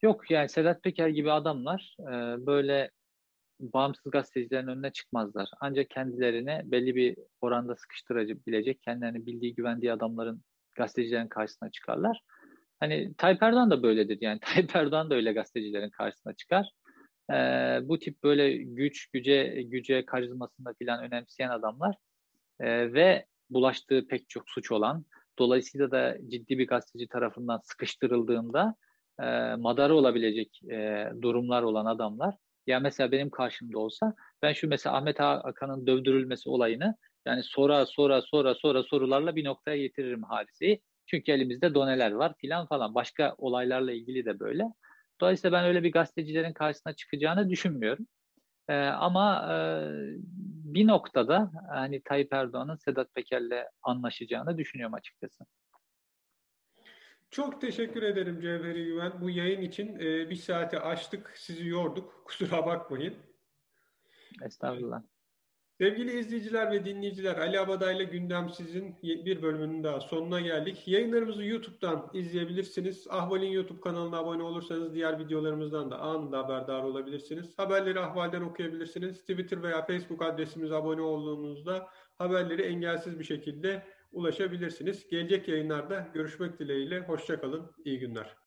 Yok yani Sedat Peker gibi adamlar e, böyle bağımsız gazetecilerin önüne çıkmazlar. Ancak kendilerine belli bir oranda sıkıştırabilecek, kendilerini bildiği, güvendiği adamların gazetecilerin karşısına çıkarlar. Hani Tayyip Erdoğan da böyledir. Yani *laughs* Tayyip Erdoğan da öyle gazetecilerin karşısına çıkar e, bu tip böyle güç, güce, güce karizmasında filan önemseyen adamlar e, ve bulaştığı pek çok suç olan, dolayısıyla da ciddi bir gazeteci tarafından sıkıştırıldığında e, madarı olabilecek e, durumlar olan adamlar ya mesela benim karşımda olsa ben şu mesela Ahmet Hakan'ın dövdürülmesi olayını yani sonra sonra sonra sonra sorularla bir noktaya getiririm hadiseyi. Çünkü elimizde doneler var filan falan. Başka olaylarla ilgili de böyle. Dolayısıyla ben öyle bir gazetecilerin karşısına çıkacağını düşünmüyorum. Ee, ama e, bir noktada hani Tayyip Erdoğan'ın Sedat Peker'le anlaşacağını düşünüyorum açıkçası. Çok teşekkür ederim Cevheri Güven. Bu yayın için e, bir saate açtık, sizi yorduk. Kusura bakmayın. Estağfurullah. Sevgili izleyiciler ve dinleyiciler, Ali Abaday'la Gündem Sizin bir bölümünün daha sonuna geldik. Yayınlarımızı YouTube'dan izleyebilirsiniz. Ahval'in YouTube kanalına abone olursanız diğer videolarımızdan da anında haberdar olabilirsiniz. Haberleri Ahval'den okuyabilirsiniz. Twitter veya Facebook adresimize abone olduğunuzda haberleri engelsiz bir şekilde ulaşabilirsiniz. Gelecek yayınlarda görüşmek dileğiyle. Hoşçakalın, iyi günler.